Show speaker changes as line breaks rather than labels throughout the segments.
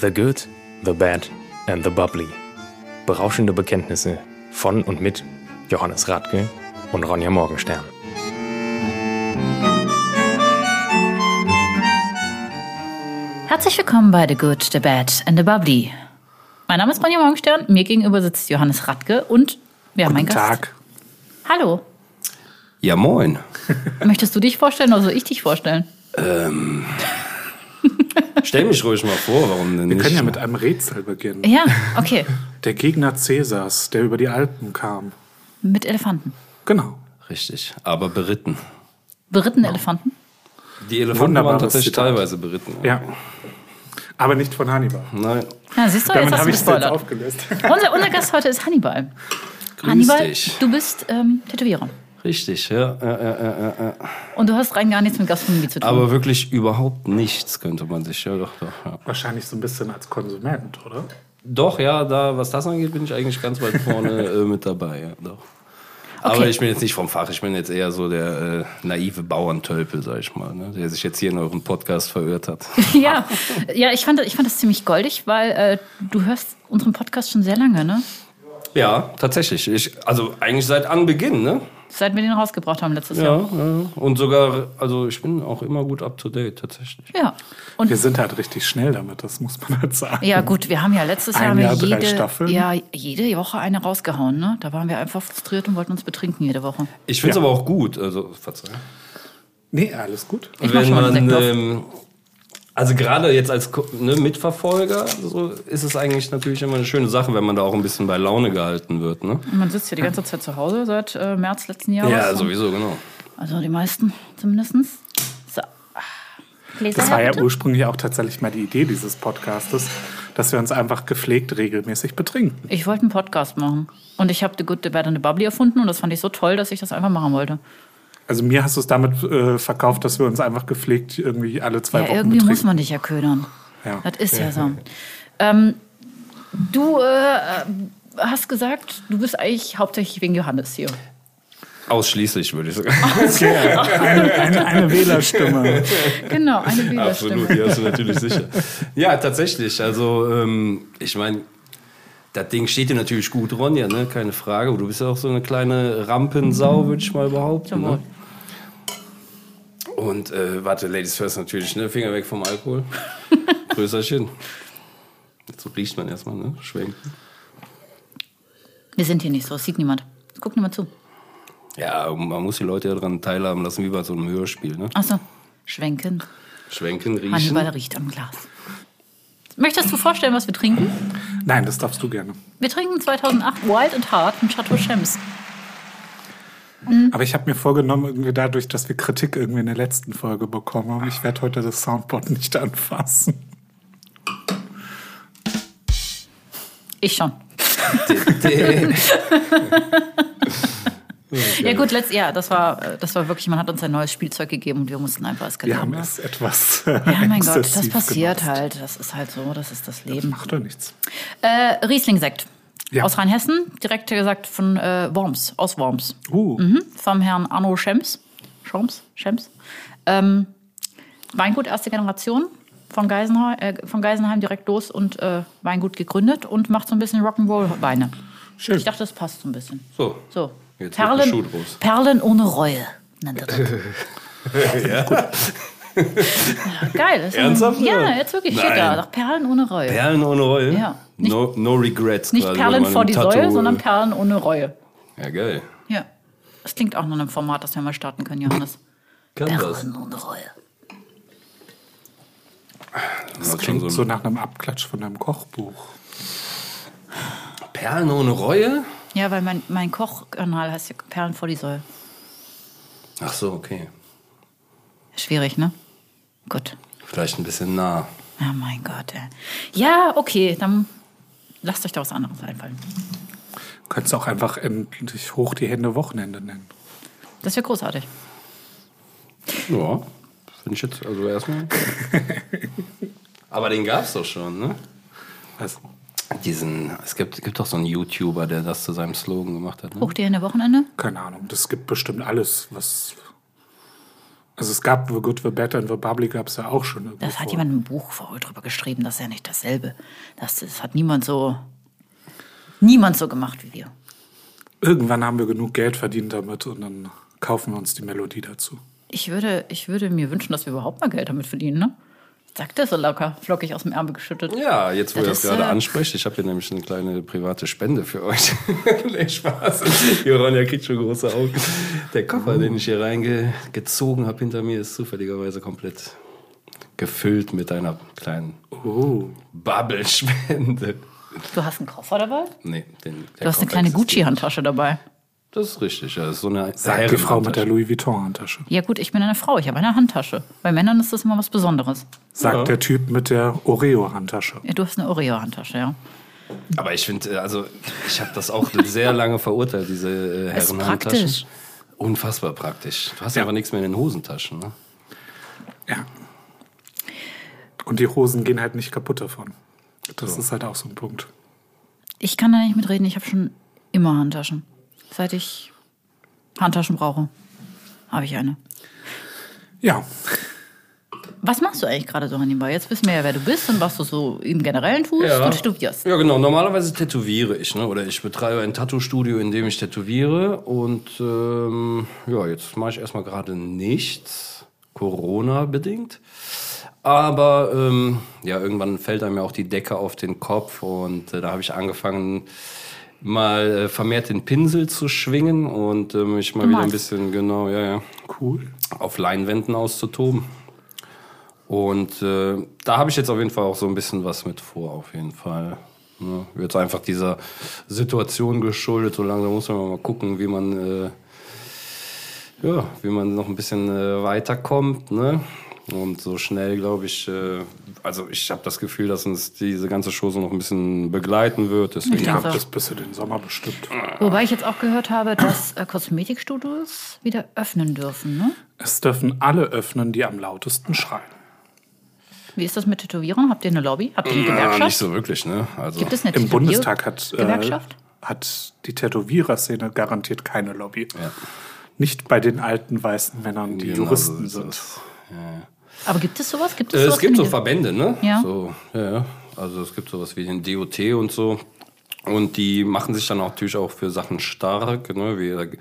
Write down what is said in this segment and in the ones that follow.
The Good, The Bad and The Bubbly. Berauschende Bekenntnisse von und mit Johannes Radke und Ronja Morgenstern.
Herzlich willkommen bei The Good, The Bad and The Bubbly. Mein Name ist Ronja Morgenstern, mir gegenüber sitzt Johannes Radke und wir haben einen
Guten
Gast.
Tag.
Hallo.
Ja, moin.
Möchtest du dich vorstellen oder soll ich dich vorstellen?
Stell mich ruhig mal vor, warum denn
Wir
nicht?
können ja mit einem Rätsel beginnen.
Ja, okay.
Der Gegner Cäsars, der über die Alpen kam.
Mit Elefanten.
Genau.
Richtig, aber beritten.
Beritten Elefanten?
Die Elefanten
Wunderbares
waren tatsächlich teilweise beritten.
Ja. Aber nicht von Hannibal.
Nein,
Ja, siehst du, jetzt
Damit
hast du
habe ich es jetzt
gespoilert.
aufgelöst.
Unser, unser Gast heute ist Hannibal.
grüß
Hannibal,
dich.
du bist ähm, Tätowierer.
Richtig, ja, ja, ja, ja, ja, ja.
Und du hast rein gar nichts mit Gastronomie zu tun.
Aber wirklich überhaupt nichts könnte man sich, ja doch, doch. Ja.
Wahrscheinlich so ein bisschen als Konsument, oder?
Doch, ja, da, was das angeht, bin ich eigentlich ganz weit vorne äh, mit dabei, ja, doch.
Okay.
Aber ich bin jetzt nicht vom Fach, ich bin jetzt eher so der äh, naive Bauerntölpel, sag ich mal, ne, der sich jetzt hier in eurem Podcast verirrt hat.
ja, ja ich, fand, ich fand das ziemlich goldig, weil äh, du hörst unseren Podcast schon sehr lange, ne?
Ja, tatsächlich. Ich, also eigentlich seit Anbeginn, ne?
Seit wir den rausgebracht haben letztes
Ja,
Jahr.
ja. Und sogar, also ich bin auch immer gut up to date, tatsächlich.
Ja. Und
Wir sind halt richtig schnell damit, das muss man halt sagen.
Ja, gut, wir haben ja letztes Jahr,
Jahr,
jede,
Staffeln.
ja, jede Woche eine rausgehauen. Ne? Da waren wir einfach frustriert und wollten uns betrinken jede Woche.
Ich finde es
Ja.
aber auch gut, also verzeih.
Nee, alles gut.
Ich mach
Wenn man, ähm, also gerade jetzt als ne, Mitverfolger, so ist es eigentlich natürlich immer eine schöne Sache, wenn man da auch ein bisschen bei Laune gehalten wird, ne?
Man sitzt ja die ganze Zeit zu Hause seit äh, März letzten Jahres.
Ja, sowieso, genau.
Also die meisten zumindest. So. Gläser
Das war ja
bitte.
ursprünglich auch tatsächlich mal die Idee dieses Podcastes, dass wir uns einfach gepflegt regelmäßig betrinken.
Ich wollte einen Podcast machen. Und ich habe The Good, The Bad and The Bubbly erfunden und das fand ich so toll, dass ich das einfach machen wollte.
Also mir hast du es damit äh, verkauft, dass wir uns einfach gepflegt irgendwie alle zwei
Ja,
Wochen
irgendwie
betrinken.
muss man dich ja ködern.
Ja.
Das ist ja, so. Ähm, du äh, hast gesagt, du bist eigentlich hauptsächlich wegen Johannes hier.
Ausschließlich, würde ich sagen.
Okay, eine, eine, eine Wählerstimme.
Genau, eine Wählerstimme.
Absolut, ja, hast du natürlich sicher. Ja, tatsächlich. Also, ähm, ich meine, das Ding steht dir natürlich gut, Ronja, ne? keine Frage. Aber du bist ja auch so eine kleine Rampensau, würde ich mal behaupten. Ne? Und äh, warte, Ladies first natürlich, ne? Finger weg vom Alkohol. Größerchen. Jetzt so riecht man erstmal, ne? Schwenken.
Wir sind hier nicht so, es sieht niemand. Es guckt niemand zu.
Ja, man muss die Leute ja daran teilhaben lassen, wie bei so einem Hörspiel. Ne?
Achso, schwenken.
Schwenken, riechen.
Hannibal riecht am Glas. Möchtest du vorstellen, was wir trinken?
Nein, das darfst du gerne.
Wir trinken 2008 Wild and Hard mit Chateau Chems.
Aber ich habe mir vorgenommen, irgendwie dadurch, dass wir Kritik irgendwie in der letzten Folge bekommen haben, ich werde heute das Soundboard nicht anfassen.
Ich schon. Ja gut, letzt, ja, das war, das war wirklich, man hat uns ein neues Spielzeug gegeben und wir mussten einfach
Wir
eskalieren.
haben es etwas. Äh,
Ja, mein Gott, das passiert
genutzt.
halt. Das ist halt so, das ist das Leben.
Macht doch nichts.
Äh, Riesling-Sekt.
Ja.
Aus Rheinhessen, direkt gesagt von äh, Worms, aus Worms.
Uh,
Mhm, vom Herrn Arno Schems. Schems? Schems. Ähm, Weingut erste Generation von Geisenheim, äh, von Geisenheim direkt los und äh, Weingut gegründet und macht so ein bisschen Rock'n'Roll-Weine.
schön.
Ich dachte, das passt so ein bisschen.
So.
So.
Jetzt
Perlen. Perlen ohne Reue nennt er das. ja. Geil. ist ein-
Ernsthaft,
Ja, jetzt wirklich steht
Nein.
da. Nach Perlen ohne Reue.
Perlen ohne Reue?
Ja. Nicht-
No, no regrets.
Nicht
quasi,
Perlen vor die
Tattoo,
Säue,
äh,
sondern Perlen ohne Reue.
Ja, geil.
Ja. Das klingt auch nach einem Format, das wir mal starten können, Johannes.
Kann das.
Perlen ohne Reue.
Das
Klingt
so
so nach einem Abklatsch von einem Kochbuch.
Perlen ohne Reue?
Ja, weil mein, mein Kochkanal heißt ja Perlen vor die Säue.
Ach so, okay.
Schwierig, ne? Gut.
Vielleicht ein bisschen nah.
Ja, mein Gott, ey. Ja, okay, dann lasst euch da was anderes einfallen.
Könntest auch einfach endlich hoch die Hände Wochenende nennen.
Das wäre großartig.
Ja, finde ich jetzt also erstmal. Aber den gab's doch schon, ne?
Was?
Diesen, es gibt, gibt doch so einen YouTuber, der das zu seinem Slogan gemacht hat. Ne?
Hoch die Hände Wochenende?
Keine Ahnung. Das gibt bestimmt alles, was. Also es gab The Good, The Better and The Bubbly gab es ja auch schon.
Das hat
vor.
jemand im Buch vorher drüber geschrieben, das ist ja nicht dasselbe. Das, das hat niemand so, niemand so gemacht wie wir.
Irgendwann haben wir genug Geld verdient damit und dann kaufen wir uns die Melodie dazu.
Ich würde, ich würde mir wünschen, dass wir überhaupt mal Geld damit verdienen, ne? Sagt das so locker, flockig aus dem Ärmel geschüttet.
Ja, jetzt wo
Das
ihr das gerade
äh,
ansprecht, ich habe hier nämlich eine kleine private Spende für euch. nee, Spaß. Joronja kriegt schon große Augen. Der Koffer, den ich hier reingezogen habe hinter mir, ist zufälligerweise komplett gefüllt mit einer kleinen
Oh.
Bubble-Spende.
Du hast einen Koffer dabei?
Nee, den,
Du hast eine kleine Gucci-Handtasche dabei.
Das ist richtig, ja. Das ist so eine
Sagt die Frau mit der. Louis Vuitton-Handtasche.
Ja gut, ich bin eine Frau, ich habe eine Handtasche. Bei Männern ist das immer was Besonderes.
Sagt
Ja.
der Typ mit der Oreo-Handtasche.
Ja, du hast eine Oreo-Handtasche, ja.
Aber ich finde, also ich habe das auch sehr lange verurteilt, diese äh,
Ist
Herrenhandtaschen.
praktisch.
Unfassbar praktisch. Du hast
Ja.
aber nichts mehr in den Hosentaschen. Ne?
Ja. Und die Hosen gehen halt nicht kaputt davon. Das ist halt auch so ein Punkt.
Ich kann da nicht mitreden, ich habe schon immer Handtaschen. Seit ich Handtaschen brauche, habe ich eine.
Ja,
Was machst du eigentlich gerade so nebenbei? Jetzt wissen wir ja, wer du bist und was du so im Generellen tust. Du studierst.
Ja, genau. Normalerweise tätowiere ich, ne? Oder ich betreibe ein Tattoo-Studio, in dem ich tätowiere. Und ähm, ja, jetzt mache ich erstmal gerade nichts. Corona-bedingt. Aber ähm, ja, irgendwann fällt einem ja auch die Decke auf den Kopf und äh, da habe ich angefangen, mal äh, vermehrt den Pinsel zu schwingen und äh, mich mal
Du
wieder ein bisschen, genau, ja, ja,
cool.
auf Leinwänden auszutoben. Und äh, da habe ich jetzt auf jeden Fall auch so ein bisschen was mit vor, auf jeden Fall. Ne? Wird einfach dieser Situation geschuldet. So langsam muss man mal gucken, wie man, äh, ja, wie man noch ein bisschen äh, weiterkommt. Ne? Und so schnell, glaube ich, äh, also ich habe das Gefühl, dass uns diese ganze Show so noch ein bisschen begleiten wird. Deswegen
Ich
Ja, das bis zu den Sommer bestimmt.
Wobei ich jetzt auch gehört habe, dass äh, Kosmetikstudios wieder öffnen dürfen. Ne?
Es dürfen alle öffnen, die am lautesten schreien.
Wie ist das mit Tätowierung? Habt ihr eine Lobby? Habt ihr eine
ja,
Gewerkschaft?
nicht so wirklich. Ne? Also,
Gibt es eine
Im
Tätowier-
Bundestag hat, äh,
Gewerkschaft?
hat die Tätowiererszene garantiert keine Lobby.
Ja.
Nicht bei den alten weißen Männern, die
Genau
Juristen
so
sind.
das.
Aber gibt es sowas? Gibt es,
Äh,
sowas
es gibt so Verbände, ne?
Ja.
So, ja, ja. Also es gibt sowas wie den DOT und so. Und die machen sich dann auch natürlich auch für Sachen stark. Ne? Wie,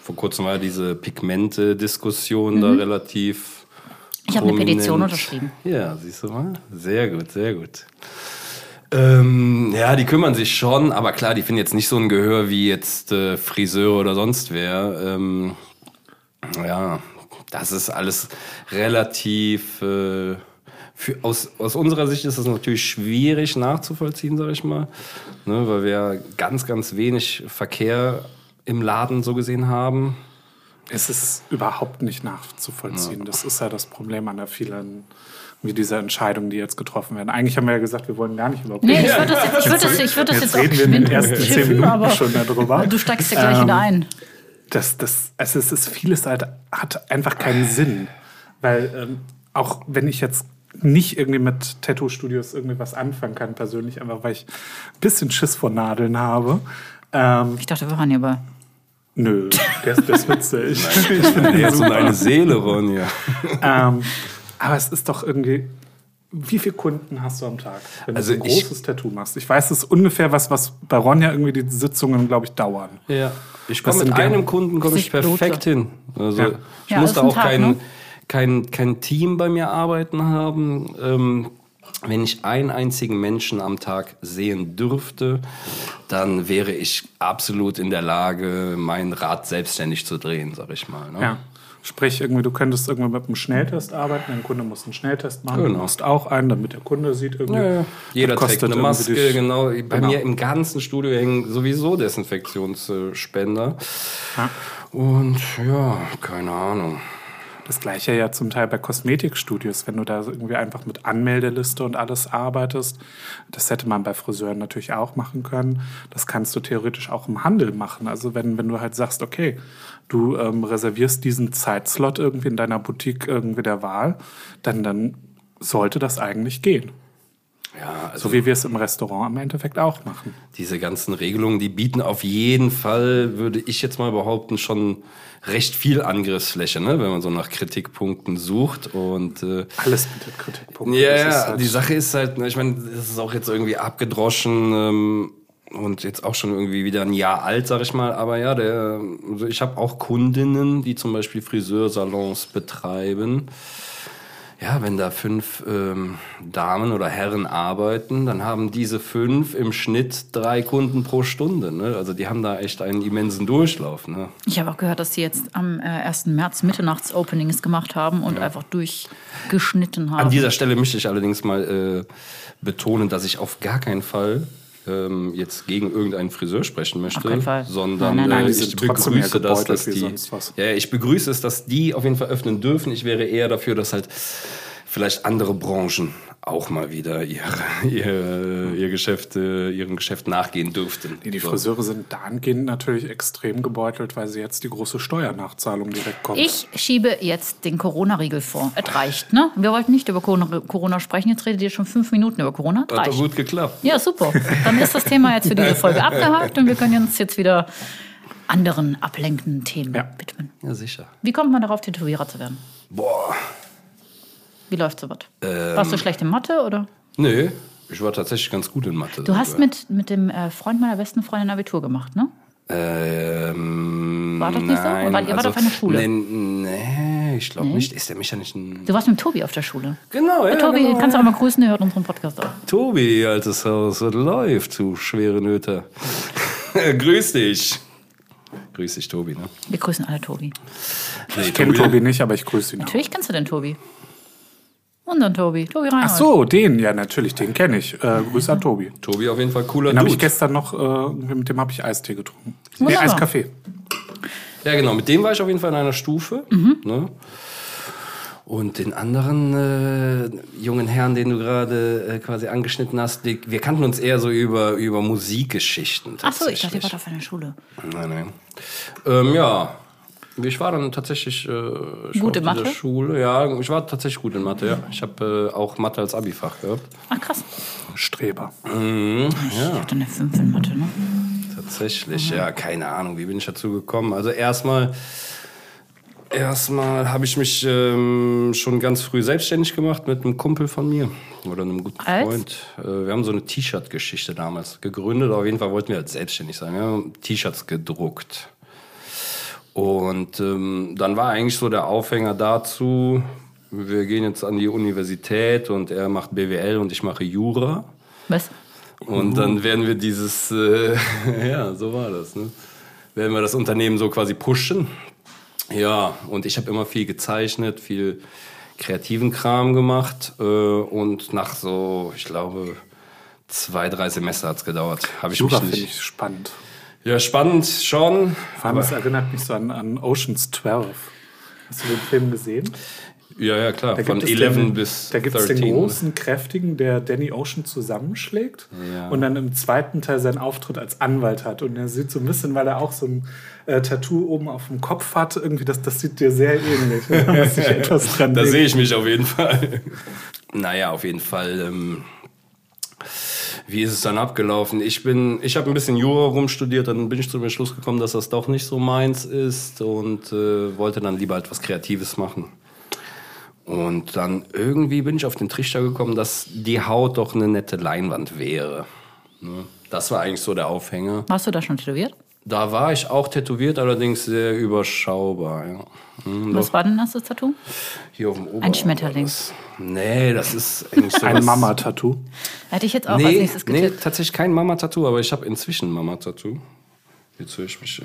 vor kurzem war ja diese Pigmente-Diskussion da relativ.
Mhm. Ich habe eine. Petition unterschrieben.
Ja, siehst du mal? Sehr gut, sehr gut. Ähm, ja, die kümmern sich schon, aber klar, die finden jetzt nicht so ein Gehör wie jetzt äh, Friseure oder sonst wer. Ähm, ja, das ist alles relativ. Äh, für, aus, aus unserer Sicht ist das natürlich schwierig nachzuvollziehen, sag ich mal. Ne, weil wir ganz, ganz wenig Verkehr im Laden so gesehen haben.
Es ist überhaupt nicht nachzuvollziehen. Das ist ja das Problem an der vielen, wie dieser Entscheidungen, die jetzt getroffen werden. Eigentlich haben wir ja gesagt, wir wollen gar nicht über
Nee, ich würde das, jetzt- ich würd das, ich würd das jetzt,
Jetzt
auch
reden wir in den ersten zehn Minuten
aber
schon darüber.
Du steigst ja gleich
Ähm,
wieder ein.
Das, das, also es ist vieles halt, hat einfach keinen Sinn. Weil ähm, auch wenn ich jetzt nicht irgendwie mit Tattoo-Studios irgendwie was anfangen kann, persönlich, einfach weil ich ein bisschen Schiss vor Nadeln habe. Ähm,
Ich dachte, wir waren hier bei.
nö, der ist, der ist witzig. ich
Jetzt um
super.
deine Seele, Ronja.
ähm, aber es ist doch irgendwie. Wie viele Kunden hast du am Tag, wenn
Also
du so ein
ich-
großes Tattoo machst? Ich weiß, es ist ungefähr was, was bei Ronja irgendwie die Sitzungen, glaube ich, dauern.
Ja. Ich komme mit einem Kunden komme ich perfekt hin. Also
Ja.
ich
Ja,
musste
ein
auch
Tag,
kein,
ne?
kein, kein Team bei mir arbeiten haben. Ähm, wenn ich einen einzigen Menschen am Tag sehen dürfte, dann wäre ich absolut in der Lage, mein Rad selbstständig zu drehen, sag ich mal. Ne?
Ja. Sprich, irgendwie, du könntest irgendwie mit einem Schnelltest arbeiten, dein Kunde muss einen Schnelltest machen, du
Genau.
machst auch einen, damit der Kunde sieht irgendwie.
Ja, ja. Jeder trägt
kostet
eine Maske,
dich-
genau. Bei
Genau.
mir im ganzen Studio hängen sowieso Desinfektionsspender.
Ja.
Und ja, keine Ahnung.
Das gleiche ja zum Teil bei Kosmetikstudios, wenn du da irgendwie einfach mit Anmeldeliste und alles arbeitest. Das hätte man bei Friseuren natürlich auch machen können. Das kannst du theoretisch auch im Handel machen. Also wenn, wenn du halt sagst, okay, du ähm, reservierst diesen Zeitslot irgendwie in deiner Boutique irgendwie der Wahl, dann, dann sollte das eigentlich gehen.
Ja, also
So wie wir es im Restaurant im Endeffekt auch machen.
diese ganzen Regelungen, die bieten auf jeden Fall, würde ich jetzt mal behaupten, schon recht viel Angriffsfläche, ne? wenn man so nach Kritikpunkten sucht. Und äh,
Alles mit Kritikpunkten.
ja, ja,
halt-
die Sache ist halt, ne, ich meine, das ist auch jetzt irgendwie abgedroschen ähm, und jetzt auch schon irgendwie wieder ein Jahr alt, sag ich mal. Aber ja, der, also ich habe auch Kundinnen, die zum Beispiel Friseursalons betreiben. Ja, wenn da fünf ähm, Damen oder Herren arbeiten, dann haben diese fünf im Schnitt drei Kunden pro Stunde. Ne? Also die haben da echt einen immensen Durchlauf. Ne?
Ich habe auch gehört, dass sie jetzt am äh, 1. März Mitternachts-Openings gemacht haben und einfach durchgeschnitten haben.
An dieser Stelle möchte ich allerdings mal äh, betonen, dass ich auf gar keinen Fall ähm, jetzt gegen irgendeinen Friseur sprechen möchte, sondern
Nein, nein, nein.
äh, ich begrüße das, dass die, ja, ich begrüße es, dass die auf jeden Fall öffnen dürfen. Ich wäre eher dafür, dass halt vielleicht andere Branchen auch mal wieder ihre, ihr, ihr Geschäft, äh, ihrem Geschäft nachgehen dürften.
Die. Friseure sind dahingehend natürlich extrem gebeutelt, weil sie jetzt die große Steuernachzahlung direkt kommt.
Ich schiebe jetzt den Corona-Riegel vor. Es reicht, ne? Wir wollten nicht über Corona sprechen. Jetzt redet ihr schon fünf Minuten über Corona. Es
Hat doch gut geklappt.
Ja, super. Dann ist das Thema jetzt für diese Folge abgehakt und wir können uns jetzt wieder anderen ablenkenden Themen
Ja.
widmen.
Ja, sicher.
Wie kommt man darauf, Tätowierer zu werden?
Boah.
Wie läuft sowas?
Ähm.
Warst du schlecht in Mathe oder?
Nö, ich war tatsächlich ganz gut in Mathe.
Du hast mit, mit dem äh, Freund meiner besten Freundin Abitur gemacht, ne?
Ähm,
War das nicht so?
nein,
Weil ihr wart auf einer Schule.
Nee, nee ich glaube nicht. Ist der mich ja nicht ein.
Du warst mit Tobi auf der Schule.
Genau, ja.
Tobi,
genau,
kannst du auch mal grüßen, der hört unseren Podcast auch.
Tobi, altes Haus, was läuft, du schwere Nöte. Grüß dich. Grüß dich, Tobi, ne?
Wir grüßen alle Tobi.
Nee,
ich kenne Tobi nicht, aber ich grüße ihn auch.
Natürlich kennst du den Tobi. Unseren Tobi, Tobi Reinhold.
Ach so, den, ja, natürlich, den kenne ich. Äh, Grüße an Tobi.
Tobi auf jeden Fall cooler
Den habe ich
Dude.
gestern noch, äh, mit dem habe ich Eistee getrunken. Nee,
Wunderbar.
Eiskaffee.
Ja, genau. Mit dem war ich auf jeden Fall in einer Stufe.
Mhm.
Ne? Und den anderen äh, jungen Herrn, den du gerade äh, quasi angeschnitten hast, die, wir kannten uns eher so über, über Musikgeschichten.
Ach so, ich dachte, ihr wart auf einer Schule.
Nein, nein. Ähm, ja. Ich war dann tatsächlich äh,
Gut in Mathe?
Schule. Ja, ich war tatsächlich gut in Mathe, ja. Ich habe äh, auch Mathe als Abi-Fach gehabt.
Ach krass.
Streber.
Ich hatte eine 5 in Mathe, ne?
Tatsächlich, ja, keine Ahnung, wie bin ich dazu gekommen? Also erstmal, erstmal habe ich mich ähm, schon ganz früh selbstständig gemacht mit einem Kumpel von mir oder einem guten
Als?
Freund. Äh, wir haben so eine T-Shirt-Geschichte damals gegründet. Auf jeden Fall wollten wir halt selbstständig sein. Wir haben T-Shirts gedruckt. Und ähm, dann war eigentlich so der Aufhänger dazu, wir gehen jetzt an die Universität und er macht BWL und ich mache Jura.
Was?
Und dann werden wir dieses, äh, ja, so war das, ne? Werden wir das Unternehmen so quasi pushen. Ja, und ich habe immer viel gezeichnet, viel kreativen Kram gemacht. Äh, und nach so, ich glaube, zwei, drei Semester hat's gedauert. Habe ich
Jura
mich
finde
nicht.
ich spannend.
Ja, spannend schon.
Vor allem, das erinnert mich so an, an Oceans 12. Hast du den Film gesehen?
Ja, ja, klar.
Da
Von
gibt es
11
den,
bis
Da gibt es
13.
den großen, kräftigen, der Danny Ocean zusammenschlägt
Ja.
und dann im zweiten Teil seinen Auftritt als Anwalt hat. Und er sieht so ein bisschen, weil er auch so ein äh, Tattoo oben auf dem Kopf hat, irgendwie, das, das sieht dir sehr ähnlich. Da
Da sehe ich mich auf jeden Fall. naja, auf jeden Fall. Ähm, wie ist es dann abgelaufen? Ich bin, ich habe ein bisschen Jura rumstudiert, dann bin ich zu dem Schluss gekommen, dass das doch nicht so meins ist und äh, wollte dann lieber etwas Kreatives machen. Und dann irgendwie bin ich auf den Trichter gekommen, dass die Haut doch eine nette Leinwand wäre. Ne? Das war eigentlich so der Aufhänger.
Warst du da schon tätowiert?
Da war ich auch tätowiert, allerdings sehr überschaubar. Ja. Hm,
Was war denn das, das Tattoo?
hier auf dem Oberarm
Schmetterling.
war Das. Nee, das ist eigentlich so
Ein Mama-Tattoo.
Hätte ich jetzt auch als
Nee,
nächstes
nee,
getippt.
tatsächlich kein Mama-Tattoo, aber ich habe inzwischen ein Mama-Tattoo. Jetzt höre ich mich. Äh,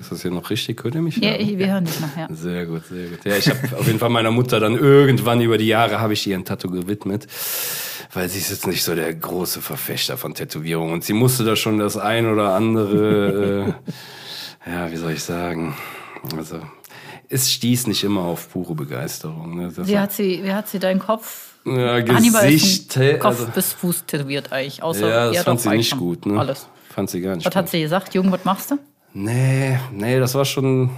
ist das hier noch richtig? Hört ihr mich?
Ja, ich, wir hören dich noch, ja.
Sehr gut, sehr gut. Ja, ich habe auf jeden Fall meiner Mutter dann irgendwann über die Jahre habe ich ihr ein Tattoo gewidmet, weil sie ist jetzt nicht so der große Verfechter von Tätowierungen und sie musste da schon das ein oder andere, äh, ja, wie soll ich sagen, also es stieß nicht immer auf pure Begeisterung. Ne?
Wie hat sie, wie hat sie deinen Kopf?
ja,
Hannibal
Gesicht,
von Kopf
also,
bis Fuß tätowiert eigentlich. Außer
ja, das fand sie nicht gut, ne?
Alles.
Fand sie gar nicht
Was
gut.
hat sie gesagt? Jung, was machst du?
Nee, nee, das war schon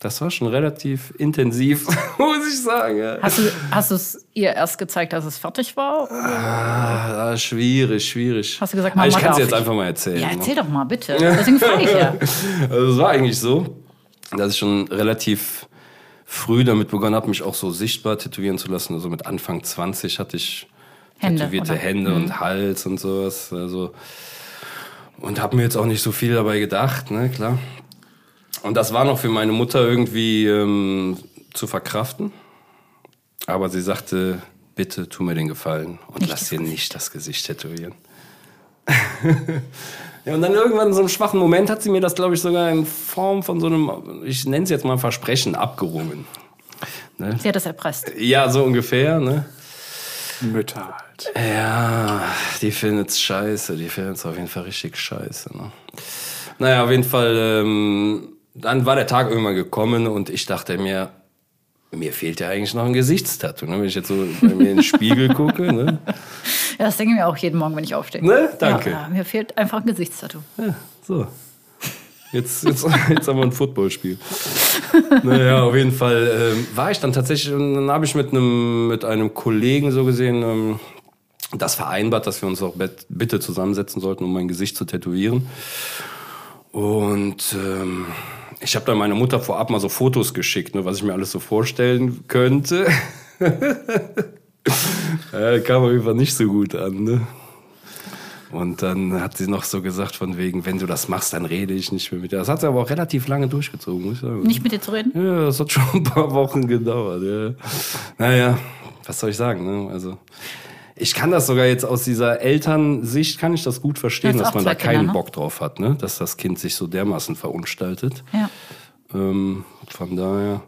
Das war schon relativ intensiv, muss ich sagen. Ja.
Hast du, hast du es ihr erst gezeigt, dass es fertig war? Oder
Ah, schwierig, schwierig.
hast du gesagt, Mama
ich kann es jetzt
ich?
einfach mal erzählen.
Ja,
ne?
erzähl doch mal, bitte. Deswegen frage ich ja.
Also es war eigentlich so, dass ich schon relativ früh damit begonnen habe, mich auch so sichtbar tätowieren zu lassen. Also mit Anfang 20 hatte ich
Hände,
tätowierte
oder? Mhm.
Hände und Hals und sowas. Also und habe mir jetzt auch nicht so viel dabei gedacht, ne, klar. Und das war noch für meine Mutter irgendwie ähm, zu verkraften. Aber sie sagte, bitte tu mir den Gefallen und
Nicht
lass dir nicht das Gesicht tätowieren. ja, und dann irgendwann in so einem schwachen Moment hat sie mir das, glaube ich, sogar in Form von so einem, ich nenne es jetzt mal Versprechen, abgerungen. Ne?
Sie hat das erpresst.
Ja, so ungefähr, ne?
Mütter halt.
Ja, die findet's scheiße. Die findet's auf jeden Fall richtig scheiße. Ne? Naja, auf jeden Fall, ähm, dann war der Tag irgendwann gekommen und ich dachte mir, mir fehlt ja eigentlich noch ein Gesichtstattoo. Ne? Wenn ich jetzt so bei mir in den Spiegel gucke. Ne?
Ja, das denke ich mir auch jeden Morgen, wenn ich aufstehe.
Ne? Danke.
Ja, mir fehlt einfach ein Gesichtstattoo.
Ja, so. Jetzt, jetzt, jetzt haben wir ein Footballspiel. naja, auf jeden Fall ähm, war ich dann tatsächlich, und dann habe ich mit einem, mit einem Kollegen so gesehen ähm, das vereinbart, dass wir uns auch bitte zusammensetzen sollten, um mein Gesicht zu tätowieren. Und ähm, ich habe dann meiner Mutter vorab mal so Fotos geschickt, ne, was ich mir alles so vorstellen könnte. ja, kam auf jeden Fall nicht so gut an. Ne? Und dann hat sie noch so gesagt, von wegen, wenn du das machst, dann rede ich nicht mehr mit dir. Das hat sie aber auch relativ lange durchgezogen, muss ich sagen.
Nicht mit dir zu reden?
Ja, das hat schon ein paar Wochen gedauert. Ja. Naja, was soll ich sagen? Ne? Also, ich kann das sogar jetzt aus dieser Elternsicht, kann ich das gut verstehen,
Du hast
dass man da
zwei Kinder,
keinen
ne?
Bock drauf hat, ne? dass das Kind sich so dermaßen verunstaltet.
Ja.
Ähm, von daher.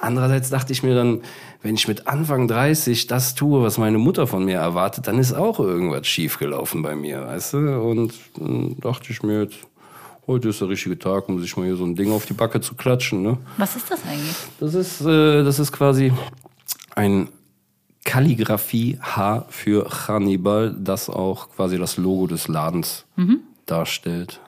Andererseits dachte ich mir dann, wenn ich mit Anfang 30 das tue, was meine Mutter von mir erwartet, dann ist auch irgendwas schiefgelaufen bei mir, weißt du? Und dann dachte ich mir jetzt, heute ist der richtige Tag, um sich mal hier so ein Ding auf die Backe zu klatschen, ne?
Was ist das eigentlich?
Das ist, äh, das ist quasi ein Kalligrafie-H für Hannibal, das auch quasi das Logo des Ladens darstellt.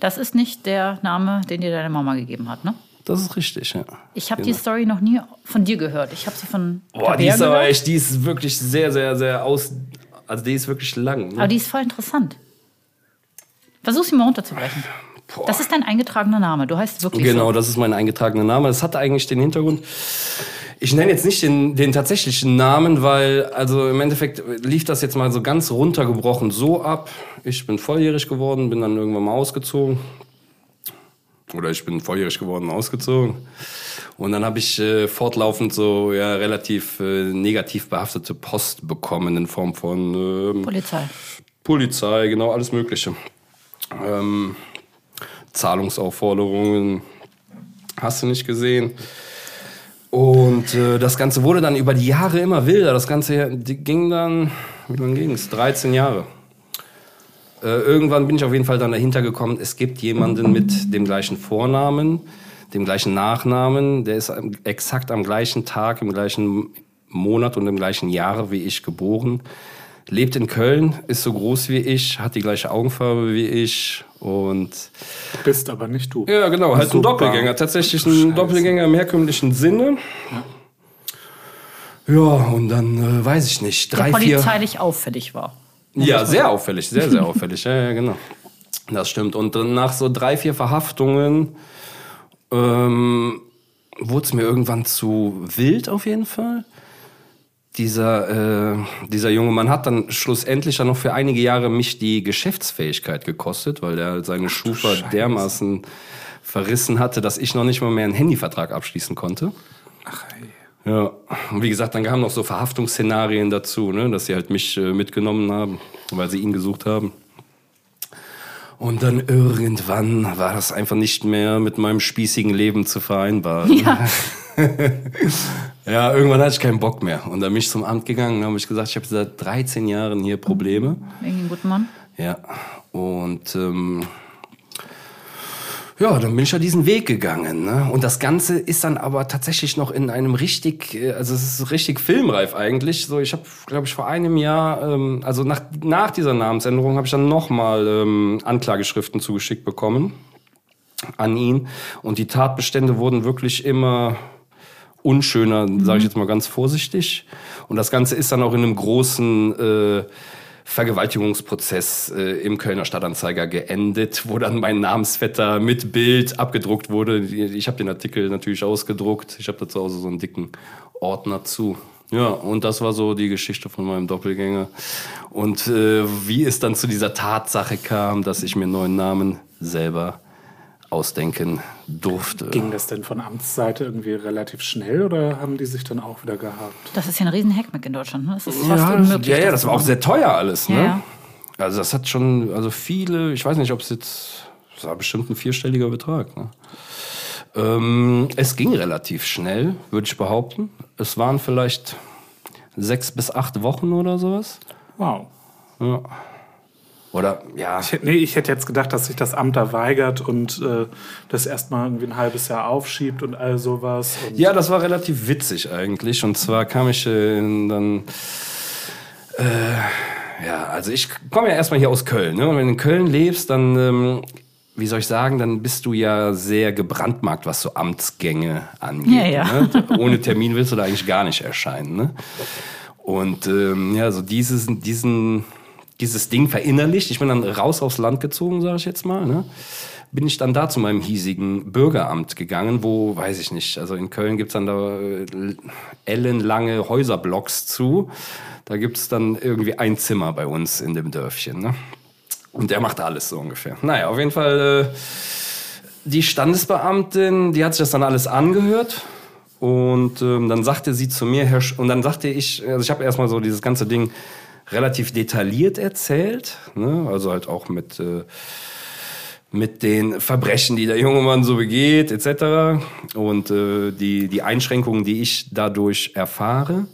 Das ist nicht der Name, den dir deine Mama gegeben hat, ne?
Das ist richtig, ja.
Ich habe die Story noch nie von dir gehört. Ich habe sie von
Boah, die ist aber echt, die ist wirklich sehr, sehr, sehr aus. Also die ist wirklich lang.
Aber
Ne?
die ist voll interessant. Versuch sie mal runterzubrechen. Das ist dein eingetragener Name. Du heißt wirklich
Genau,
so.
das ist mein eingetragener Name. Das hatte eigentlich den Hintergrund. Ich nenne jetzt nicht den, den tatsächlichen Namen, weil, also im Endeffekt lief das jetzt mal so ganz runtergebrochen so ab. Ich bin volljährig geworden, bin dann irgendwann mal ausgezogen. Oder ich bin volljährig geworden, ausgezogen. Und dann habe ich äh, fortlaufend so ja, relativ äh, negativ behaftete Post bekommen in Form von ähm,
Polizei.
Polizei, genau, alles Mögliche. Ähm, Zahlungsaufforderungen, hast du nicht gesehen. Und äh, das Ganze wurde dann über die Jahre immer wilder. Das Ganze ging dann, wie lange ging es? 13 Jahre. Äh, irgendwann bin ich auf jeden Fall dann dahinter gekommen, es gibt jemanden mit dem gleichen Vornamen, dem gleichen Nachnamen, der ist exakt am gleichen Tag, im gleichen Monat und im gleichen Jahr wie ich geboren. Lebt in Köln, ist so groß wie ich, hat die gleiche Augenfarbe wie ich und
Bist aber nicht du.
ja, genau, halt ein
Super.
Doppelgänger. Tatsächlich ein
Scheiße.
Doppelgänger im herkömmlichen Sinne. Ja, und dann äh, weiß ich nicht,
Der
drei, vier.
polizeilich auffällig war.
Ja, sehr auffällig, sehr, sehr auffällig. Ja, ja, genau. Das stimmt. Und dann nach so drei, vier Verhaftungen ähm, wurde es mir irgendwann zu wild auf jeden Fall. Dieser, äh, dieser junge Mann hat dann schlussendlich dann noch für einige Jahre mich die Geschäftsfähigkeit gekostet, weil er seine Schufa
Scheiße.
dermaßen verrissen hatte, dass ich noch nicht mal mehr einen Handyvertrag abschließen konnte.
Ach, ey.
Ja, und wie gesagt, dann kamen noch so Verhaftungsszenarien dazu, ne, dass sie halt mich äh, mitgenommen haben, weil sie ihn gesucht haben. Und dann irgendwann war das einfach nicht mehr mit meinem spießigen Leben zu vereinbaren.
Ja.
Ja, irgendwann hatte ich keinen Bock mehr. Und dann bin ich zum Amt gegangen und habe ich gesagt, ich habe seit 13 Jahren hier Probleme.
Wegen dem guten Mann.
Ja, und ähm, ja, dann bin ich ja diesen Weg gegangen. Ne? Und das Ganze ist dann aber tatsächlich noch in einem richtig, äh, also es ist richtig filmreif eigentlich. So, ich habe, glaube ich, vor einem Jahr, ähm, also nach, nach dieser Namensänderung habe ich dann nochmal ähm, Anklageschriften zugeschickt bekommen. an ihn. Und die Tatbestände wurden wirklich immer unschöner, sage ich jetzt mal ganz vorsichtig. Und das Ganze ist dann auch in einem großen äh, Vergewaltigungsprozess äh, im Kölner Stadtanzeiger geendet, wo dann mein Namensvetter mit Bild abgedruckt wurde. Ich habe den Artikel natürlich ausgedruckt. Ich habe da zu Hause so einen dicken Ordner zu. Ja, und das war so die Geschichte von meinem Doppelgänger. Und äh, wie es dann zu dieser Tatsache kam, dass ich mir einen neuen Namen selber ausdenken durfte.
Ging das denn von Amtsseite irgendwie relativ schnell oder haben die sich dann auch wieder gehabt?
Das ist ja ein riesen Hackmack in Deutschland. Ne? Das ist fast
Ja,
unmöglich.
ja, ja, das war auch sehr teuer alles. Ne?
Ja, ja.
Also das hat schon, also viele, ich weiß nicht, ob es jetzt, das war bestimmt ein vierstelliger Betrag. Ne? Ähm, es ging relativ schnell, würde ich behaupten. Es waren vielleicht sechs bis acht Wochen oder sowas.
Wow.
Ja. Oder ja,
Ich, nee, ich hätte jetzt gedacht, dass sich das Amt da weigert und äh, das erstmal irgendwie ein halbes Jahr aufschiebt und all sowas. Und
Ja, das war relativ witzig eigentlich. Und zwar kam ich äh, in- dann. Äh, ja, also ich komme ja erstmal hier aus Köln. Ne? Und wenn du in Köln lebst, dann, ähm, wie soll ich sagen, dann bist du ja sehr gebrandmarkt, was so Amtsgänge angeht.
Ja, ja.
Ne? Ohne Termin willst du da eigentlich gar nicht erscheinen. Ne? Und ähm, ja, so dieses, diesen, dieses Ding verinnerlicht. Ich bin dann raus aufs Land gezogen, sage ich jetzt mal. Ne? Bin ich dann da zu meinem hiesigen Bürgeramt gegangen, wo, weiß ich nicht, also in Köln gibt's dann da äh, ellenlange Häuserblocks zu. Da gibt's dann irgendwie ein Zimmer bei uns in dem Dörfchen. Ne? Und der macht alles so ungefähr. Naja, auf jeden Fall, äh, die Standesbeamtin, die hat sich das dann alles angehört. Und ähm, dann sagte sie zu mir, Herr Sch und dann sagte ich, also ich habe erstmal so dieses ganze Ding relativ detailliert erzählt, ne? also halt auch mit, äh, mit den Verbrechen, die der junge Mann so begeht, etc. Und äh, die, die Einschränkungen, die ich dadurch erfahre.